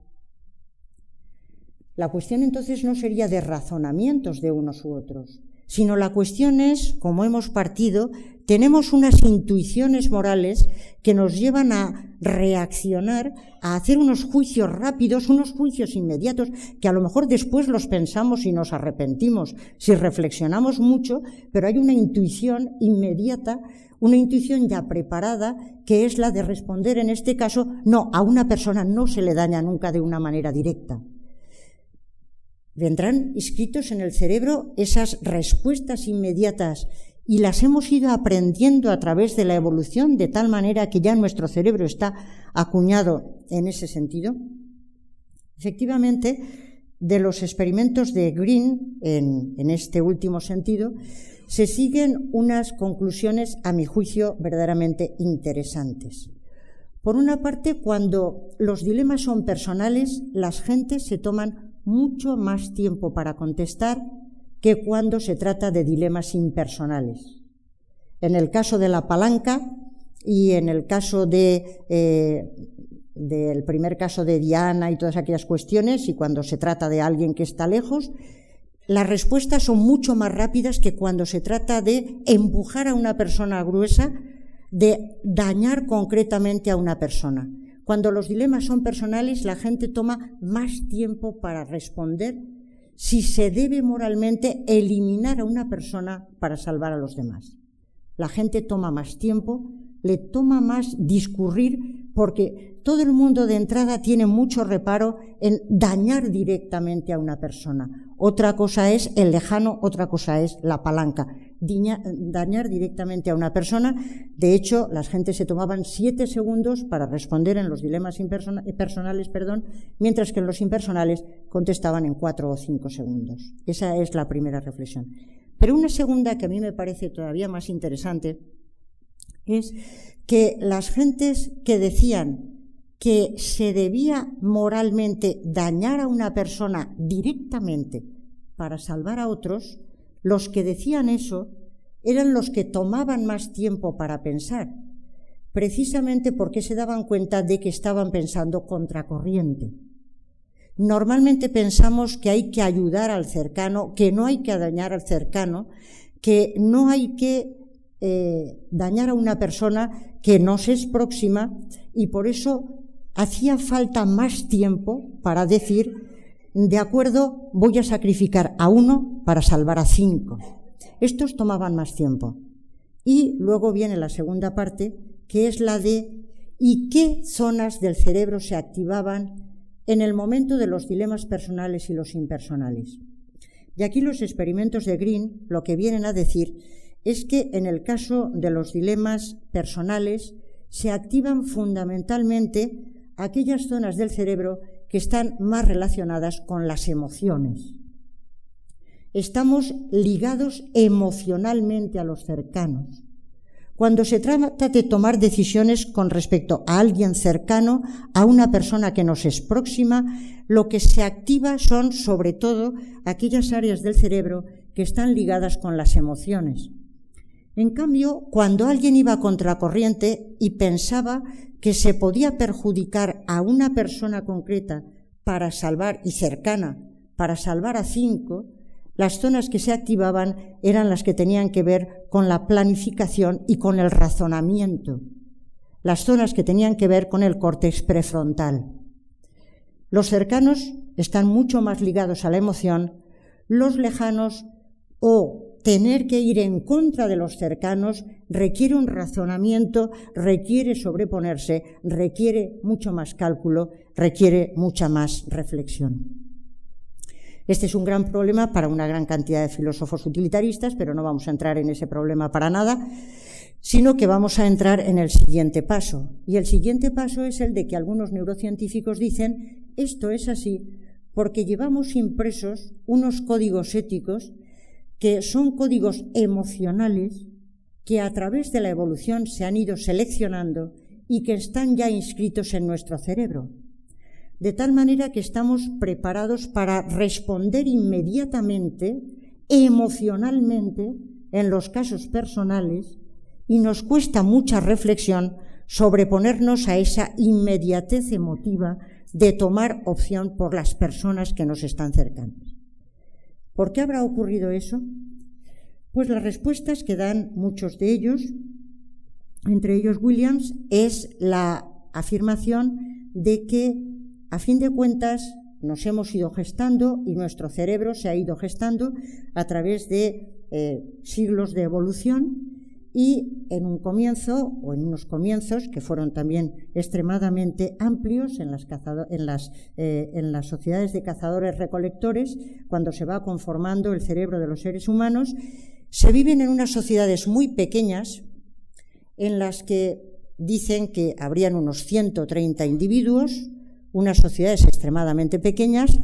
La cuestión entonces no sería de razonamientos de unos u otros, sino la cuestión es, como hemos partido, tenemos unas intuiciones morales que nos llevan a reaccionar, a hacer unos juicios rápidos, unos juicios inmediatos, que a lo mejor después los pensamos y nos arrepentimos si reflexionamos mucho, pero hay una intuición inmediata, una intuición ya preparada, que es la de responder en este caso, no, a una persona no se le daña nunca de una manera directa vendrán inscritos en el cerebro esas respuestas inmediatas y las hemos ido aprendiendo a través de la evolución de tal manera que ya nuestro cerebro está acuñado en ese sentido. Efectivamente, de los experimentos de Green en, en este último sentido, se siguen unas conclusiones, a mi juicio, verdaderamente interesantes. Por una parte, cuando los dilemas son personales, las gentes se toman mucho más tiempo para contestar que cuando se trata de dilemas impersonales. En el caso de la palanca y en el caso de, eh, del primer caso de Diana y todas aquellas cuestiones, y cuando se trata de alguien que está lejos, las respuestas son mucho más rápidas que cuando se trata de empujar a una persona gruesa, de dañar concretamente a una persona. Cuando los dilemas son personales, la gente toma más tiempo para responder si se debe moralmente eliminar a una persona para salvar a los demás. La gente toma más tiempo, le toma más discurrir, porque todo el mundo de entrada tiene mucho reparo en dañar directamente a una persona. Otra cosa es el lejano, otra cosa es la palanca dañar directamente a una persona. De hecho, las gentes se tomaban siete segundos para responder en los dilemas personales, perdón, mientras que en los impersonales contestaban en cuatro o cinco segundos. Esa es la primera reflexión. Pero una segunda que a mí me parece todavía más interesante es que las gentes que decían que se debía moralmente dañar a una persona directamente para salvar a otros, los que decían eso eran los que tomaban más tiempo para pensar, precisamente porque se daban cuenta de que estaban pensando contracorriente. Normalmente pensamos que hay que ayudar al cercano, que no hay que dañar al cercano, que no hay que eh, dañar a una persona que nos es próxima y por eso hacía falta más tiempo para decir, de acuerdo, voy a sacrificar a uno para salvar a cinco. Estos tomaban más tiempo. Y luego viene la segunda parte, que es la de ¿y qué zonas del cerebro se activaban en el momento de los dilemas personales y los impersonales? Y aquí los experimentos de Green lo que vienen a decir es que en el caso de los dilemas personales se activan fundamentalmente aquellas zonas del cerebro que están más relacionadas con las emociones. Estamos ligados emocionalmente a los cercanos. Cuando se trata de tomar decisiones con respecto a alguien cercano, a una persona que nos es próxima, lo que se activa son sobre todo aquellas áreas del cerebro que están ligadas con las emociones. En cambio, cuando alguien iba contracorriente y pensaba que se podía perjudicar a una persona concreta para salvar y cercana, para salvar a cinco, las zonas que se activaban eran las que tenían que ver con la planificación y con el razonamiento, las zonas que tenían que ver con el córtex prefrontal. Los cercanos están mucho más ligados a la emoción, los lejanos o tener que ir en contra de los cercanos requiere un razonamiento, requiere sobreponerse, requiere mucho más cálculo, requiere mucha más reflexión. Este es un gran problema para una gran cantidad de filósofos utilitaristas, pero no vamos a entrar en ese problema para nada, sino que vamos a entrar en el siguiente paso. Y el siguiente paso es el de que algunos neurocientíficos dicen, esto es así porque llevamos impresos unos códigos éticos que son códigos emocionales que a través de la evolución se han ido seleccionando y que están ya inscritos en nuestro cerebro. De tal manera que estamos preparados para responder inmediatamente, emocionalmente, en los casos personales, y nos cuesta mucha reflexión sobreponernos a esa inmediatez emotiva de tomar opción por las personas que nos están cercanas. ¿Por qué habrá ocurrido eso? Pues las respuestas que dan muchos de ellos, entre ellos Williams, es la afirmación de que, a fin de cuentas, nos hemos ido gestando y nuestro cerebro se ha ido gestando a través de eh, siglos de evolución y en un comienzo, o en unos comienzos que fueron también extremadamente amplios eh, en las sociedades de cazadores-recolectores, cuando se va conformando el cerebro de los seres humanos, se viven en unas sociedades muy pequeñas en las que dicen que habrían unos 130 individuos, unas sociedades extremadamente pequeñas,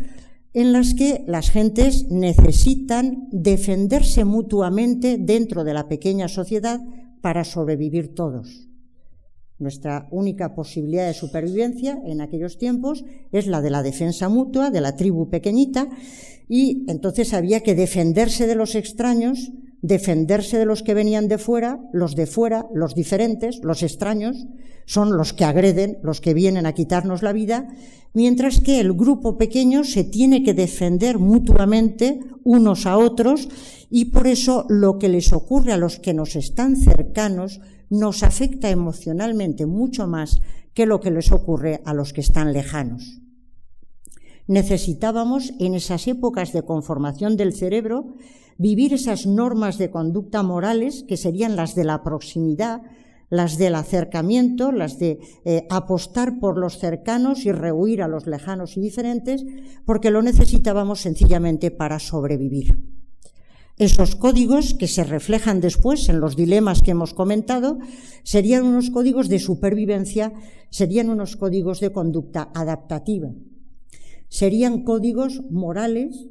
en las que las gentes necesitan defenderse mutuamente dentro de la pequeña sociedad para sobrevivir todos. Nuestra única posibilidad de supervivencia en aquellos tiempos es la de la defensa mutua, de la tribu pequeñita, y entonces había que defenderse de los extraños, defenderse de los que venían de fuera, los de fuera, los diferentes, los extraños, son los que agreden, los que vienen a quitarnos la vida, mientras que el grupo pequeño se tiene que defender mutuamente unos a otros y por eso lo que les ocurre a los que nos están cercanos nos afecta emocionalmente mucho más que lo que les ocurre a los que están lejanos. Necesitábamos en esas épocas de conformación del cerebro vivir esas normas de conducta morales que serían las de la proximidad, las del acercamiento, las de eh, apostar por los cercanos y rehuir a los lejanos y diferentes, porque lo necesitábamos sencillamente para sobrevivir. Esos códigos que se reflejan después en los dilemas que hemos comentado serían unos códigos de supervivencia, serían unos códigos de conducta adaptativa, serían códigos morales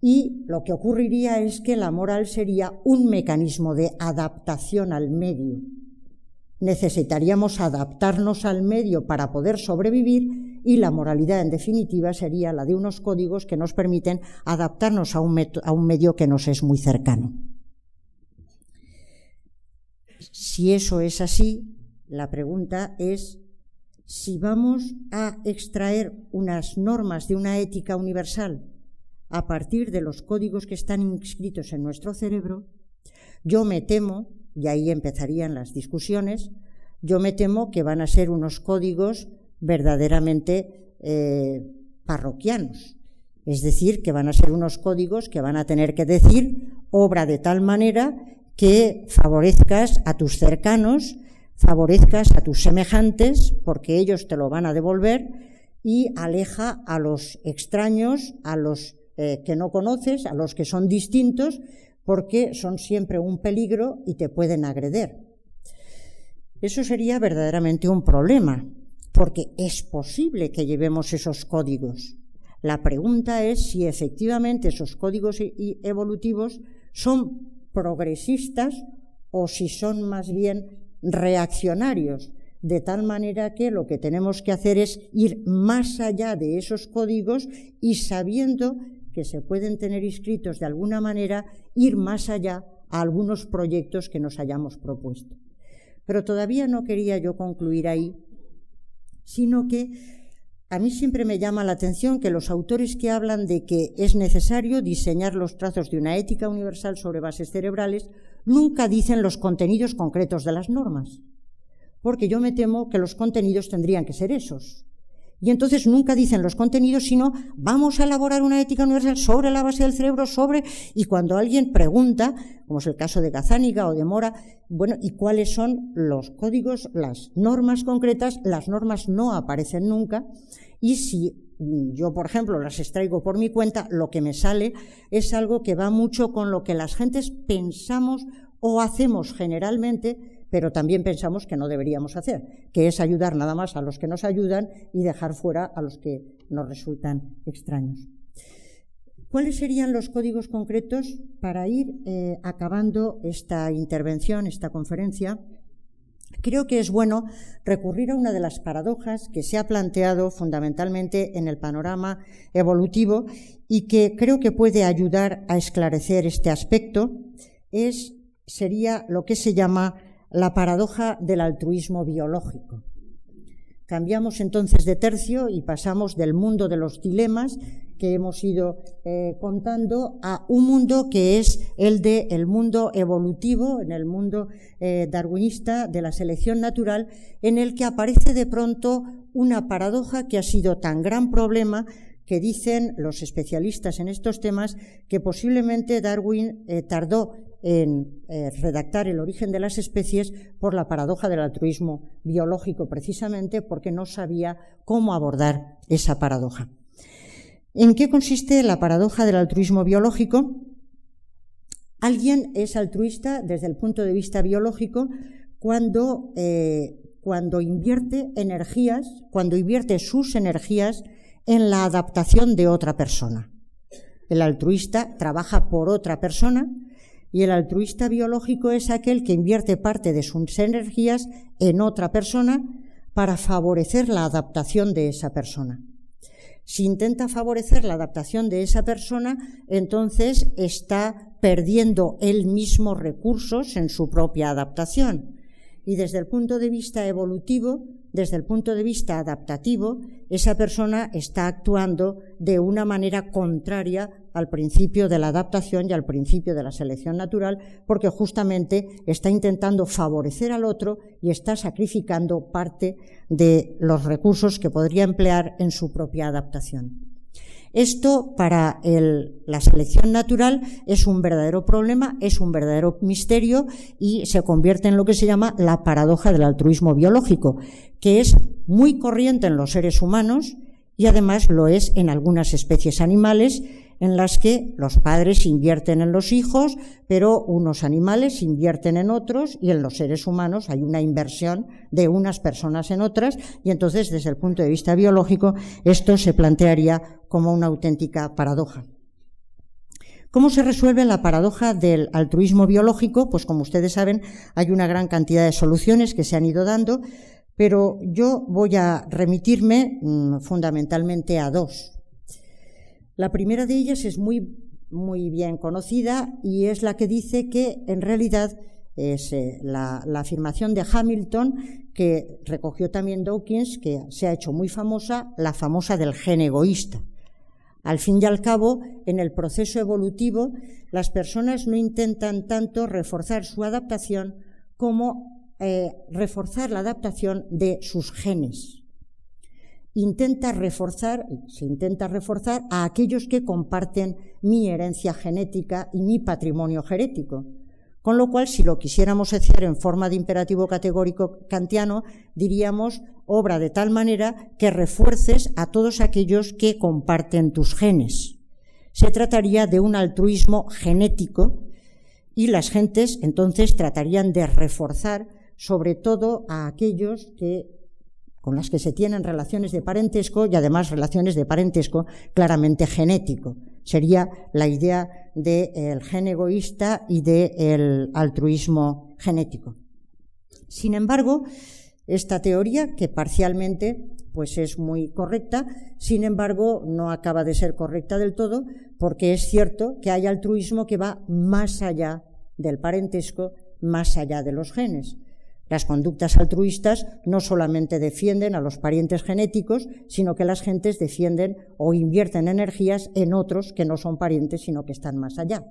y lo que ocurriría es que la moral sería un mecanismo de adaptación al medio, necesitaríamos adaptarnos al medio para poder sobrevivir y la moralidad en definitiva sería la de unos códigos que nos permiten adaptarnos a un, medio que nos es muy cercano. Si eso es así, La pregunta es si vamos a extraer unas normas de una ética universal a partir de los códigos que están inscritos en nuestro cerebro, yo me temo, y ahí empezarían las discusiones, yo me temo que van a ser unos códigos verdaderamente eh, parroquianos. Es decir, que van a ser unos códigos que van a tener que decir obra de tal manera que favorezcas a tus cercanos, favorezcas a tus semejantes, porque ellos te lo van a devolver, y aleja a los extraños, a los eh, que no conoces, a los que son distintos, porque son siempre un peligro y te pueden agreder. Eso sería verdaderamente un problema, porque es posible que llevemos esos códigos. La pregunta es si efectivamente esos códigos evolutivos son progresistas o si son más bien reaccionarios, de tal manera que lo que tenemos que hacer es ir más allá de esos códigos y sabiendo que se pueden tener inscritos de alguna manera, ir más allá a algunos proyectos que nos hayamos propuesto. Pero todavía no quería yo concluir ahí, sino que a mí siempre me llama la atención que los autores que hablan de que es necesario diseñar los trazos de una ética universal sobre bases cerebrales nunca dicen los contenidos concretos de las normas, porque yo me temo que los contenidos tendrían que ser esos. Y entonces nunca dicen los contenidos, sino vamos a elaborar una ética universal sobre la base del cerebro, sobre, y cuando alguien pregunta, como es el caso de Gazániga o de Mora, bueno, ¿y cuáles son los códigos, las normas concretas? Las normas no aparecen nunca, y si yo, por ejemplo, las extraigo por mi cuenta, lo que me sale es algo que va mucho con lo que las gentes pensamos o hacemos generalmente pero también pensamos que no deberíamos hacer, que es ayudar nada más a los que nos ayudan y dejar fuera a los que nos resultan extraños. ¿Cuáles serían los códigos concretos para ir eh, acabando esta intervención, esta conferencia? Creo que es bueno recurrir a una de las paradojas que se ha planteado fundamentalmente en el panorama evolutivo y que creo que puede ayudar a esclarecer este aspecto, es, sería lo que se llama la paradoja del altruismo biológico. Cambiamos entonces de tercio y pasamos del mundo de los dilemas que hemos ido eh, contando a un mundo que es el de el mundo evolutivo, en el mundo eh, darwinista de la selección natural, en el que aparece de pronto una paradoja que ha sido tan gran problema que dicen los especialistas en estos temas que posiblemente Darwin eh, tardó en redactar el origen de las especies por la paradoja del altruismo biológico, precisamente porque no sabía cómo abordar esa paradoja. ¿En qué consiste la paradoja del altruismo biológico? Alguien es altruista desde el punto de vista biológico cuando, eh, cuando invierte energías, cuando invierte sus energías en la adaptación de otra persona. El altruista trabaja por otra persona y el altruista biológico es aquel que invierte parte de sus energías en otra persona para favorecer la adaptación de esa persona. Si intenta favorecer la adaptación de esa persona, entonces está perdiendo él mismo recursos en su propia adaptación. Y desde el punto de vista evolutivo, desde el punto de vista adaptativo, esa persona está actuando de una manera contraria al principio de la adaptación y al principio de la selección natural, porque justamente está intentando favorecer al otro y está sacrificando parte de los recursos que podría emplear en su propia adaptación. Esto para la selección natural es un verdadero problema, es un verdadero misterio y se convierte en lo que se llama la paradoja del altruismo biológico, que es muy corriente en los seres humanos y además lo es en algunas especies animales en las que los padres invierten en los hijos, pero unos animales invierten en otros y en los seres humanos hay una inversión de unas personas en otras y entonces desde el punto de vista biológico esto se plantearía como una auténtica paradoja. ¿Cómo se resuelve la paradoja del altruismo biológico? Pues como ustedes saben, hay una gran cantidad de soluciones que se han ido dando, pero yo voy a remitirme mm, fundamentalmente a dos. La primera de ellas es muy, muy bien conocida y es la que dice que en realidad es eh, la, afirmación de Hamilton que recogió también Dawkins, que se ha hecho muy famosa, la famosa del gen egoísta. Al fin y al cabo, en el proceso evolutivo, las personas no intentan tanto reforzar su adaptación como eh, reforzar la adaptación de sus genes. Intenta reforzar, se intenta reforzar a aquellos que comparten mi herencia genética y mi patrimonio genético. Con lo cual, si lo quisiéramos hacer en forma de imperativo categórico kantiano, diríamos obra de tal manera que refuerces a todos aquellos que comparten tus genes. Se trataría de un altruismo genético y las gentes entonces tratarían de reforzar sobre todo a aquellos que con las que se tienen relaciones de parentesco y además relaciones de parentesco claramente genético. Sería la idea del gen egoísta y del altruismo genético. Sin embargo, esta teoría, que parcialmente pues es muy correcta, sin embargo, no acaba de ser correcta del todo, porque es cierto que hay altruismo que va más allá del parentesco, más allá de los genes. Las conductas altruistas no solamente defienden a los parientes genéticos, sino que las gentes defienden o invierten energías en otros que no son parientes, sino que están más allá.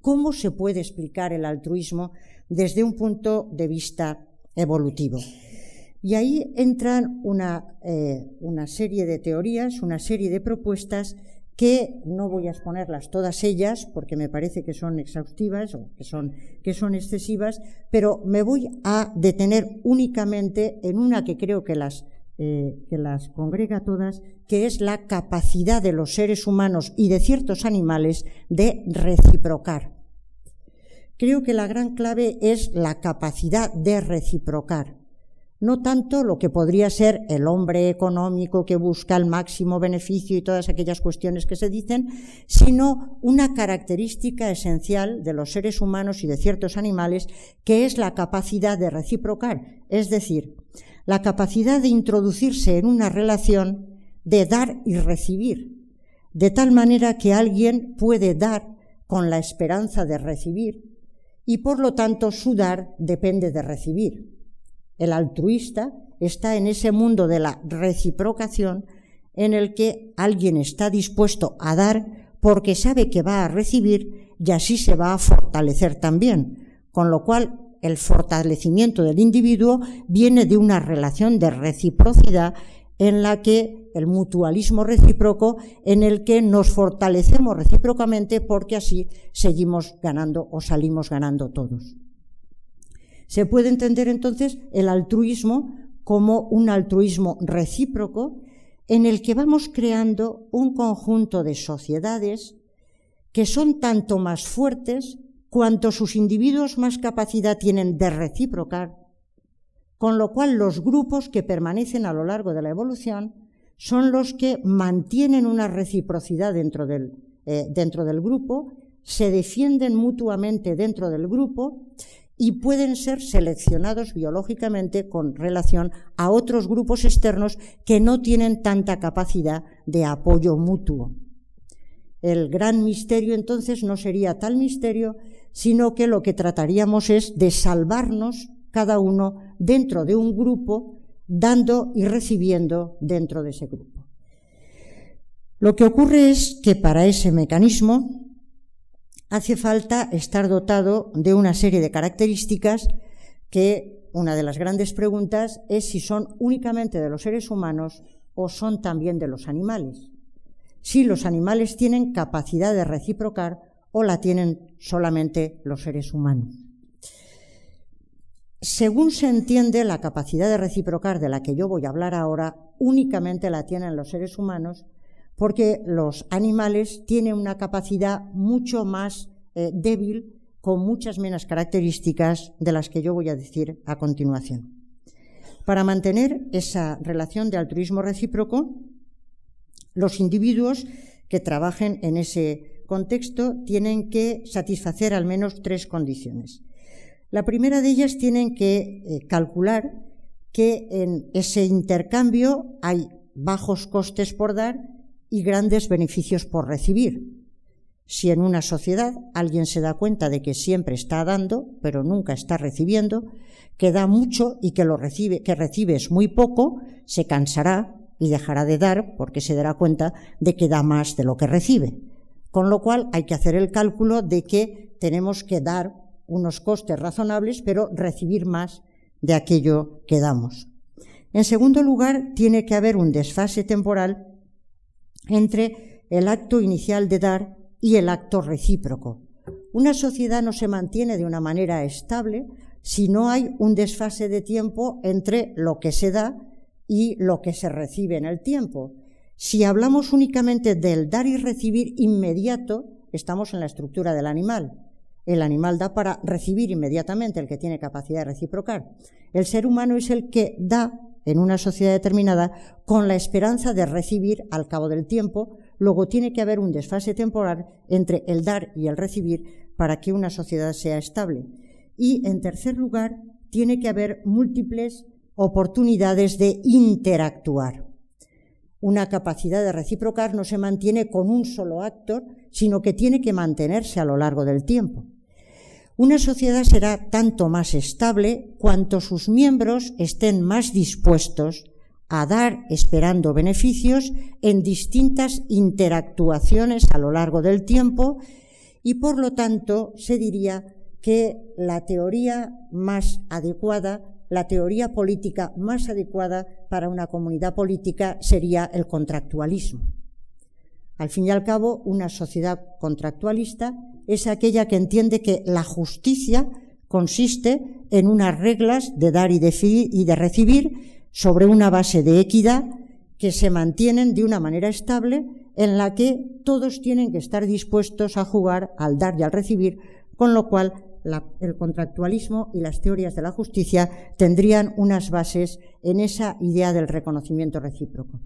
¿Cómo se puede explicar el altruismo desde un punto de vista evolutivo? Y ahí entran una, eh, serie de teorías, una serie de propuestas que no voy a exponerlas todas ellas porque me parece que son exhaustivas o que son, que son excesivas, pero me voy a detener únicamente en una que creo que las, eh, que las congrega todas, que es la capacidad de los seres humanos y de ciertos animales de reciprocar. Creo que la gran clave es la capacidad de reciprocar no tanto lo que podría ser el hombre económico que busca el máximo beneficio y todas aquellas cuestiones que se dicen, sino una característica esencial de los seres humanos y de ciertos animales, que es la capacidad de reciprocar, es decir, la capacidad de introducirse en una relación de dar y recibir, de tal manera que alguien puede dar con la esperanza de recibir y por lo tanto su dar depende de recibir. El altruista está en ese mundo de la reciprocación en el que alguien está dispuesto a dar porque sabe que va a recibir y así se va a fortalecer también. Con lo cual, el fortalecimiento del individuo viene de una relación de reciprocidad en la que el mutualismo recíproco, en el que nos fortalecemos recíprocamente porque así seguimos ganando o salimos ganando todos. Se puede entender entonces el altruismo como un altruismo recíproco en el que vamos creando un conjunto de sociedades que son tanto más fuertes cuanto sus individuos más capacidad tienen de reciprocar, con lo cual los grupos que permanecen a lo largo de la evolución son los que mantienen una reciprocidad dentro del, eh, dentro del grupo, se defienden mutuamente dentro del grupo y pueden ser seleccionados biológicamente con relación a otros grupos externos que no tienen tanta capacidad de apoyo mutuo. El gran misterio entonces no sería tal misterio, sino que lo que trataríamos es de salvarnos cada uno dentro de un grupo, dando y recibiendo dentro de ese grupo. Lo que ocurre es que para ese mecanismo hace falta estar dotado de una serie de características que una de las grandes preguntas es si son únicamente de los seres humanos o son también de los animales. Si los animales tienen capacidad de reciprocar o la tienen solamente los seres humanos. Según se entiende, la capacidad de reciprocar de la que yo voy a hablar ahora únicamente la tienen los seres humanos porque los animales tienen una capacidad mucho más eh, débil, con muchas menos características de las que yo voy a decir a continuación. Para mantener esa relación de altruismo recíproco, los individuos que trabajen en ese contexto tienen que satisfacer al menos tres condiciones. La primera de ellas tienen que eh, calcular que en ese intercambio hay bajos costes por dar y grandes beneficios por recibir. Si en una sociedad alguien se da cuenta de que siempre está dando, pero nunca está recibiendo, que da mucho y que lo recibe, que recibes muy poco, se cansará y dejará de dar porque se dará cuenta de que da más de lo que recibe. Con lo cual hay que hacer el cálculo de que tenemos que dar unos costes razonables, pero recibir más de aquello que damos. En segundo lugar, tiene que haber un desfase temporal entre el acto inicial de dar y el acto recíproco. Una sociedad no se mantiene de una manera estable si no hay un desfase de tiempo entre lo que se da y lo que se recibe en el tiempo. Si hablamos únicamente del dar y recibir inmediato, estamos en la estructura del animal. El animal da para recibir inmediatamente, el que tiene capacidad de reciprocar. El ser humano es el que da en una sociedad determinada con la esperanza de recibir al cabo del tiempo Luego tiene que haber un desfase temporal entre el dar y el recibir para que una sociedad sea estable. Y, en tercer lugar, tiene que haber múltiples oportunidades de interactuar. Una capacidad de reciprocar no se mantiene con un solo actor, sino que tiene que mantenerse a lo largo del tiempo. Una sociedad será tanto más estable cuanto sus miembros estén más dispuestos a dar esperando beneficios en distintas interactuaciones a lo largo del tiempo y por lo tanto se diría que la teoría más adecuada, la teoría política más adecuada para una comunidad política sería el contractualismo. Al fin y al cabo, una sociedad contractualista es aquella que entiende que la justicia consiste en unas reglas de dar y de, recibir sobre una base de equidad que se mantienen de una manera estable en la que todos tienen que estar dispuestos a jugar al dar y al recibir, con lo cual el contractualismo y las teorías de la justicia tendrían unas bases en esa idea del reconocimiento recíproco.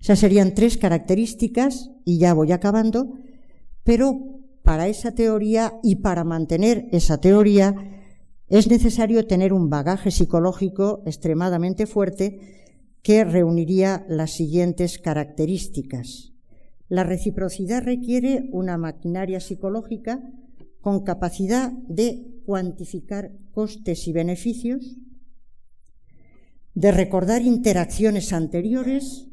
Esas serían tres características, y ya voy acabando, pero para esa teoría y para mantener esa teoría es necesario tener un bagaje psicológico extremadamente fuerte que reuniría las siguientes características. La reciprocidad requiere una maquinaria psicológica con capacidad de cuantificar costes y beneficios, de recordar interacciones anteriores,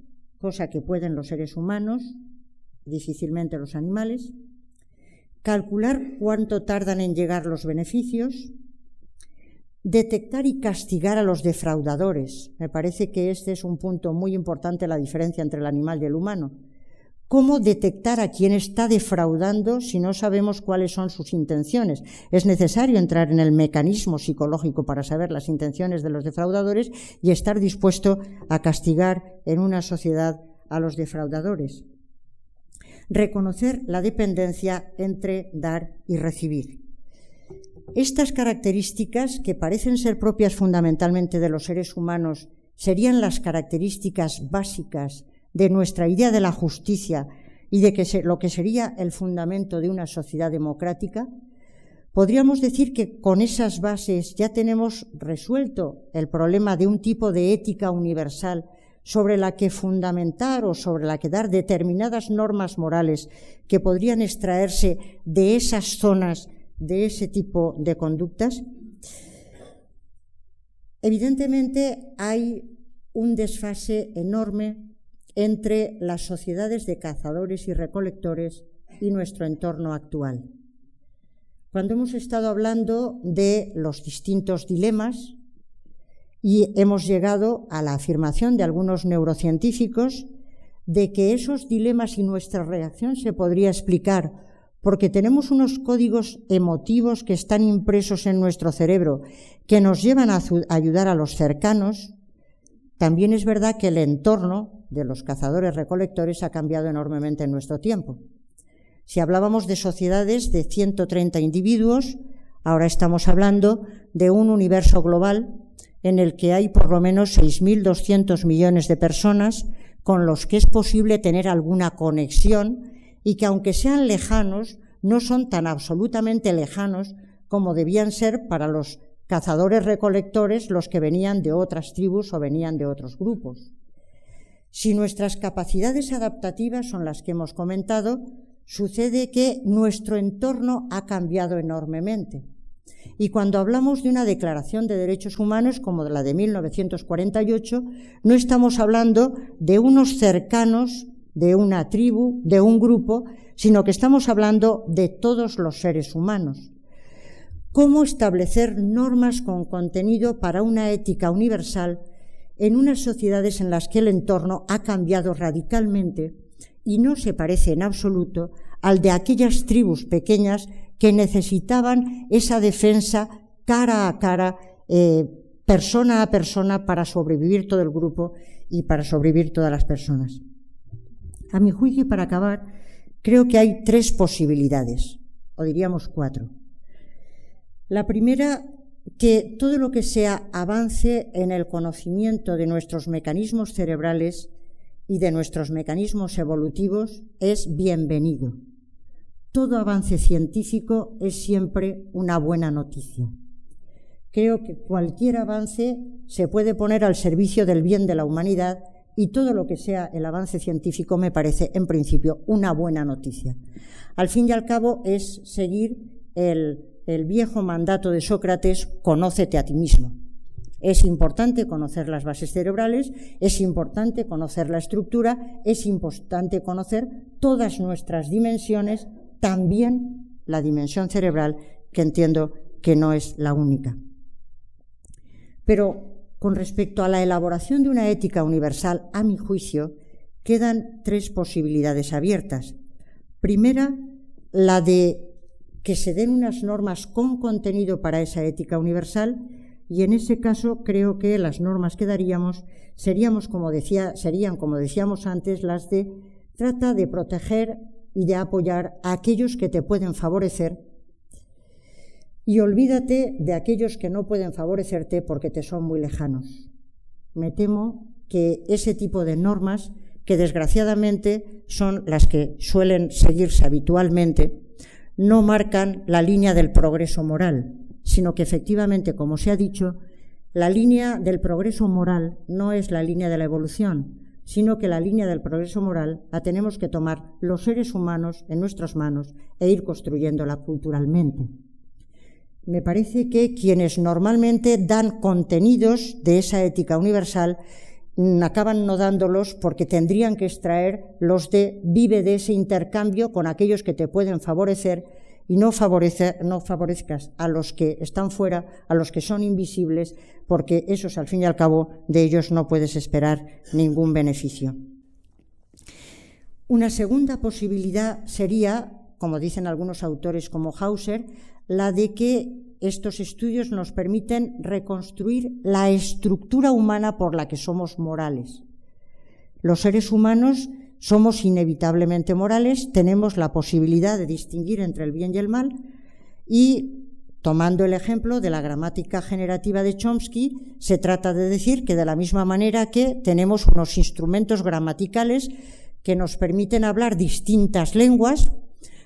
cosa que pueden los seres humanos, difícilmente los animales, calcular cuánto tardan en llegar los beneficios, detectar y castigar a los defraudadores. Me parece que este es un punto muy importante, la diferencia entre el animal y el humano. ¿Cómo detectar a quien está defraudando si no sabemos cuáles son sus intenciones? Es necesario entrar en el mecanismo psicológico para saber las intenciones de los defraudadores y estar dispuesto a castigar en una sociedad a los defraudadores. Reconocer la dependencia entre dar y recibir. Estas características, que parecen ser propias fundamentalmente de los seres humanos, serían las características básicas de nuestra idea de la justicia y de que lo que sería el fundamento de una sociedad democrática, podríamos decir que con esas bases ya tenemos resuelto el problema de un tipo de ética universal sobre la que fundamentar o sobre la que dar determinadas normas morales que podrían extraerse de esas zonas de ese tipo de conductas, evidentemente hay un desfase enorme entre las sociedades de cazadores y recolectores y nuestro entorno actual. Cuando hemos estado hablando de los distintos dilemas y hemos llegado a la afirmación de algunos neurocientíficos de que esos dilemas y nuestra reacción se podría explicar porque tenemos unos códigos emotivos que están impresos en nuestro cerebro que nos llevan a ayudar a los cercanos, también es verdad que el entorno de los cazadores recolectores ha cambiado enormemente en nuestro tiempo. Si hablábamos de sociedades de 130 individuos, ahora estamos hablando de un universo global en el que hay por lo menos 6.200 millones de personas con los que es posible tener alguna conexión y que aunque sean lejanos, no son tan absolutamente lejanos como debían ser para los cazadores recolectores los que venían de otras tribus o venían de otros grupos. Si nuestras capacidades adaptativas son las que hemos comentado, sucede que nuestro entorno ha cambiado enormemente. Y cuando hablamos de una declaración de derechos humanos como la de 1948, no estamos hablando de unos cercanos, de una tribu, de un grupo, sino que estamos hablando de todos los seres humanos. ¿Cómo establecer normas con contenido para una ética universal en unas sociedades en las que el entorno ha cambiado radicalmente y no se parece en absoluto al de aquellas tribus pequeñas que necesitaban esa defensa cara a cara, eh, persona a persona, para sobrevivir todo el grupo y para sobrevivir todas las personas. A mi juicio, y para acabar, creo que hay tres posibilidades, o diríamos cuatro. La primera, que todo lo que sea avance en el conocimiento de nuestros mecanismos cerebrales y de nuestros mecanismos evolutivos es bienvenido todo avance científico es siempre una buena noticia. Creo que cualquier avance se puede poner al servicio del bien de la humanidad y todo lo que sea el avance científico me parece, en principio, una buena noticia. Al fin y al cabo es seguir el, el viejo mandato de Sócrates, conócete a ti mismo. Es importante conocer las bases cerebrales, es importante conocer la estructura, es importante conocer todas nuestras dimensiones también la dimensión cerebral, que entiendo que no es la única. Pero con respecto a la elaboración de una ética universal, a mi juicio, quedan tres posibilidades abiertas. Primera, la de que se den unas normas con contenido para esa ética universal y en ese caso creo que las normas que daríamos seríamos como decía, serían como decíamos antes las de trata de proteger y de apoyar a aquellos que te pueden favorecer y olvídate de aquellos que no pueden favorecerte porque te son muy lejanos. Me temo que ese tipo de normas, que desgraciadamente son las que suelen seguirse habitualmente, no marcan la línea del progreso moral, sino que efectivamente, como se ha dicho, la línea del progreso moral no es la línea de la evolución, sino que la línea del progreso moral la tenemos que tomar los seres humanos en nuestras manos e ir construyéndola culturalmente. Me parece que quienes normalmente dan contenidos de esa ética universal acaban no dándolos porque tendrían que extraer los de vive de ese intercambio con aquellos que te pueden favorecer y no, no favorezcas a los que están fuera, a los que son invisibles, porque esos, al fin y al cabo, de ellos no puedes esperar ningún beneficio. Una segunda posibilidad sería, como dicen algunos autores como Hauser, la de que estos estudios nos permiten reconstruir la estructura humana por la que somos morales. Los seres humanos somos inevitablemente morales, tenemos la posibilidad de distinguir entre el bien y el mal y Tomando el ejemplo de la gramática generativa de Chomsky, se trata de decir que de la misma manera que tenemos unos instrumentos gramaticales que nos permiten hablar distintas lenguas,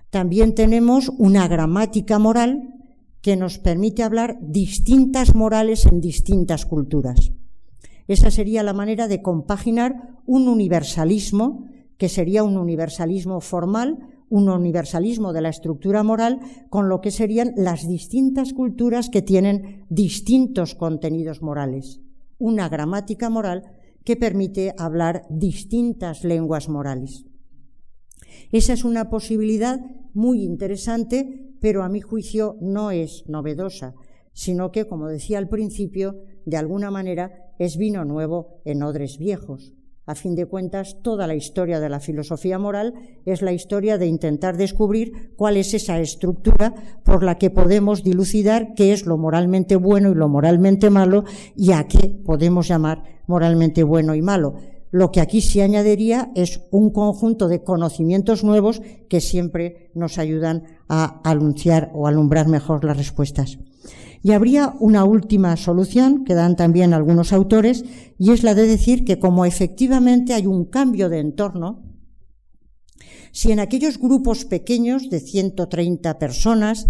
también tenemos una gramática moral que nos permite hablar distintas morales en distintas culturas. Esa sería la manera de compaginar un universalismo que sería un universalismo formal, un universalismo de la estructura moral, con lo que serían las distintas culturas que tienen distintos contenidos morales. Una gramática moral que permite hablar distintas lenguas morales. Esa es una posibilidad muy interesante, pero a mi juicio no es novedosa, sino que, como decía al principio, de alguna manera es vino nuevo en odres viejos. A fin de cuentas, toda la historia de la filosofía moral es la historia de intentar descubrir cuál es esa estructura por la que podemos dilucidar qué es lo moralmente bueno y lo moralmente malo y a qué podemos llamar moralmente bueno y malo. Lo que aquí se añadiría es un conjunto de conocimientos nuevos que siempre nos ayudan a anunciar o alumbrar mejor las respuestas. Y habría una última solución que dan también algunos autores, y es la de decir que como efectivamente hay un cambio de entorno, si en aquellos grupos pequeños de 130 personas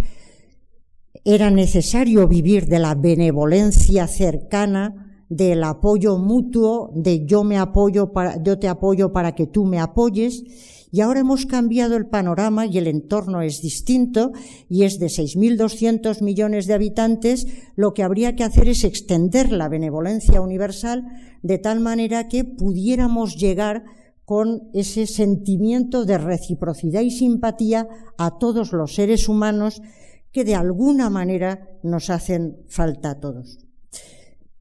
era necesario vivir de la benevolencia cercana, del apoyo mutuo, de yo me apoyo para, yo te apoyo para que tú me apoyes. Y ahora hemos cambiado el panorama y el entorno es distinto y es de 6.200 millones de habitantes. Lo que habría que hacer es extender la benevolencia universal de tal manera que pudiéramos llegar con ese sentimiento de reciprocidad y simpatía a todos los seres humanos que de alguna manera nos hacen falta a todos.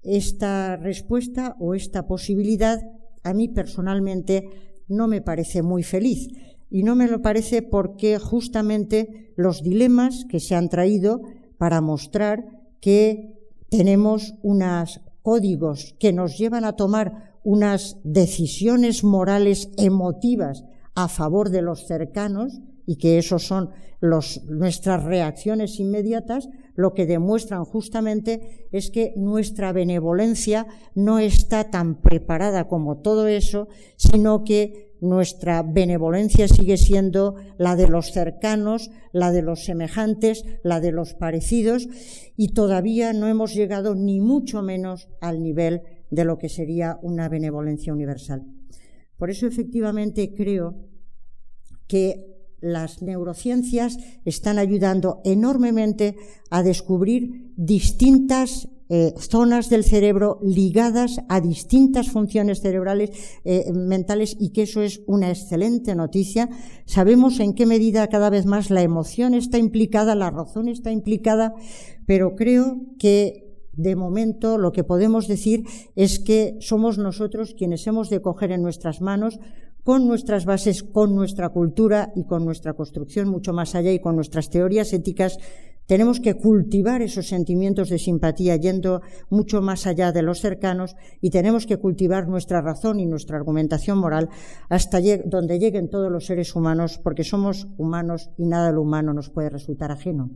Esta respuesta o esta posibilidad a mí personalmente no me parece muy feliz. Y no me lo parece porque justamente los dilemas que se han traído para mostrar que tenemos unos códigos que nos llevan a tomar unas decisiones morales emotivas a favor de los cercanos y que esos son nuestras reacciones inmediatas, lo que demuestran justamente es que nuestra benevolencia no está tan preparada como todo eso, sino que nuestra benevolencia sigue siendo la de los cercanos, la de los semejantes, la de los parecidos, y todavía no hemos llegado ni mucho menos al nivel de lo que sería una benevolencia universal. Por eso efectivamente creo que las neurociencias están ayudando enormemente a descubrir distintas eh, zonas del cerebro ligadas a distintas funciones cerebrales eh, mentales y que eso es una excelente noticia. Sabemos en qué medida cada vez más la emoción está implicada, la razón está implicada, pero creo que de momento lo que podemos decir es que somos nosotros quienes hemos de coger en nuestras manos con nuestras bases, con nuestra cultura y con nuestra construcción mucho más allá y con nuestras teorías éticas, tenemos que cultivar esos sentimientos de simpatía yendo mucho más allá de los cercanos y tenemos que cultivar nuestra razón y nuestra argumentación moral hasta donde lleguen todos los seres humanos porque somos humanos y nada de lo humano nos puede resultar ajeno.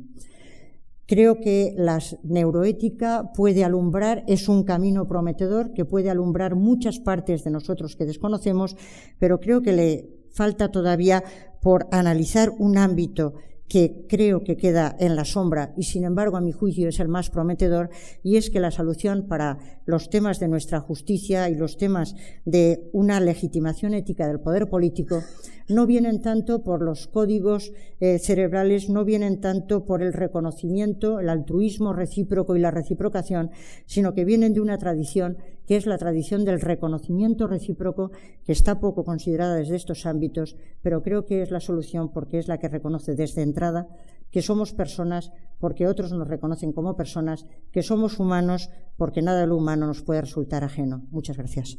Creo que la neuroética puede alumbrar, es un camino prometedor que puede alumbrar muchas partes de nosotros que desconocemos, pero creo que le falta todavía por analizar un ámbito que creo que queda en la sombra y sin embargo a mi juicio es el más prometedor y es que la solución para los temas de nuestra justicia y los temas de una legitimación ética del poder político no vienen tanto por los códigos eh, cerebrales, no vienen tanto por el reconocimiento, el altruismo recíproco y la reciprocación, sino que vienen de una tradición que es la tradición del reconocimiento recíproco, que está poco considerada desde estos ámbitos, pero creo que es la solución porque es la que reconoce desde entrada que somos personas porque otros nos reconocen como personas, que somos humanos porque nada de lo humano nos puede resultar ajeno. Muchas gracias.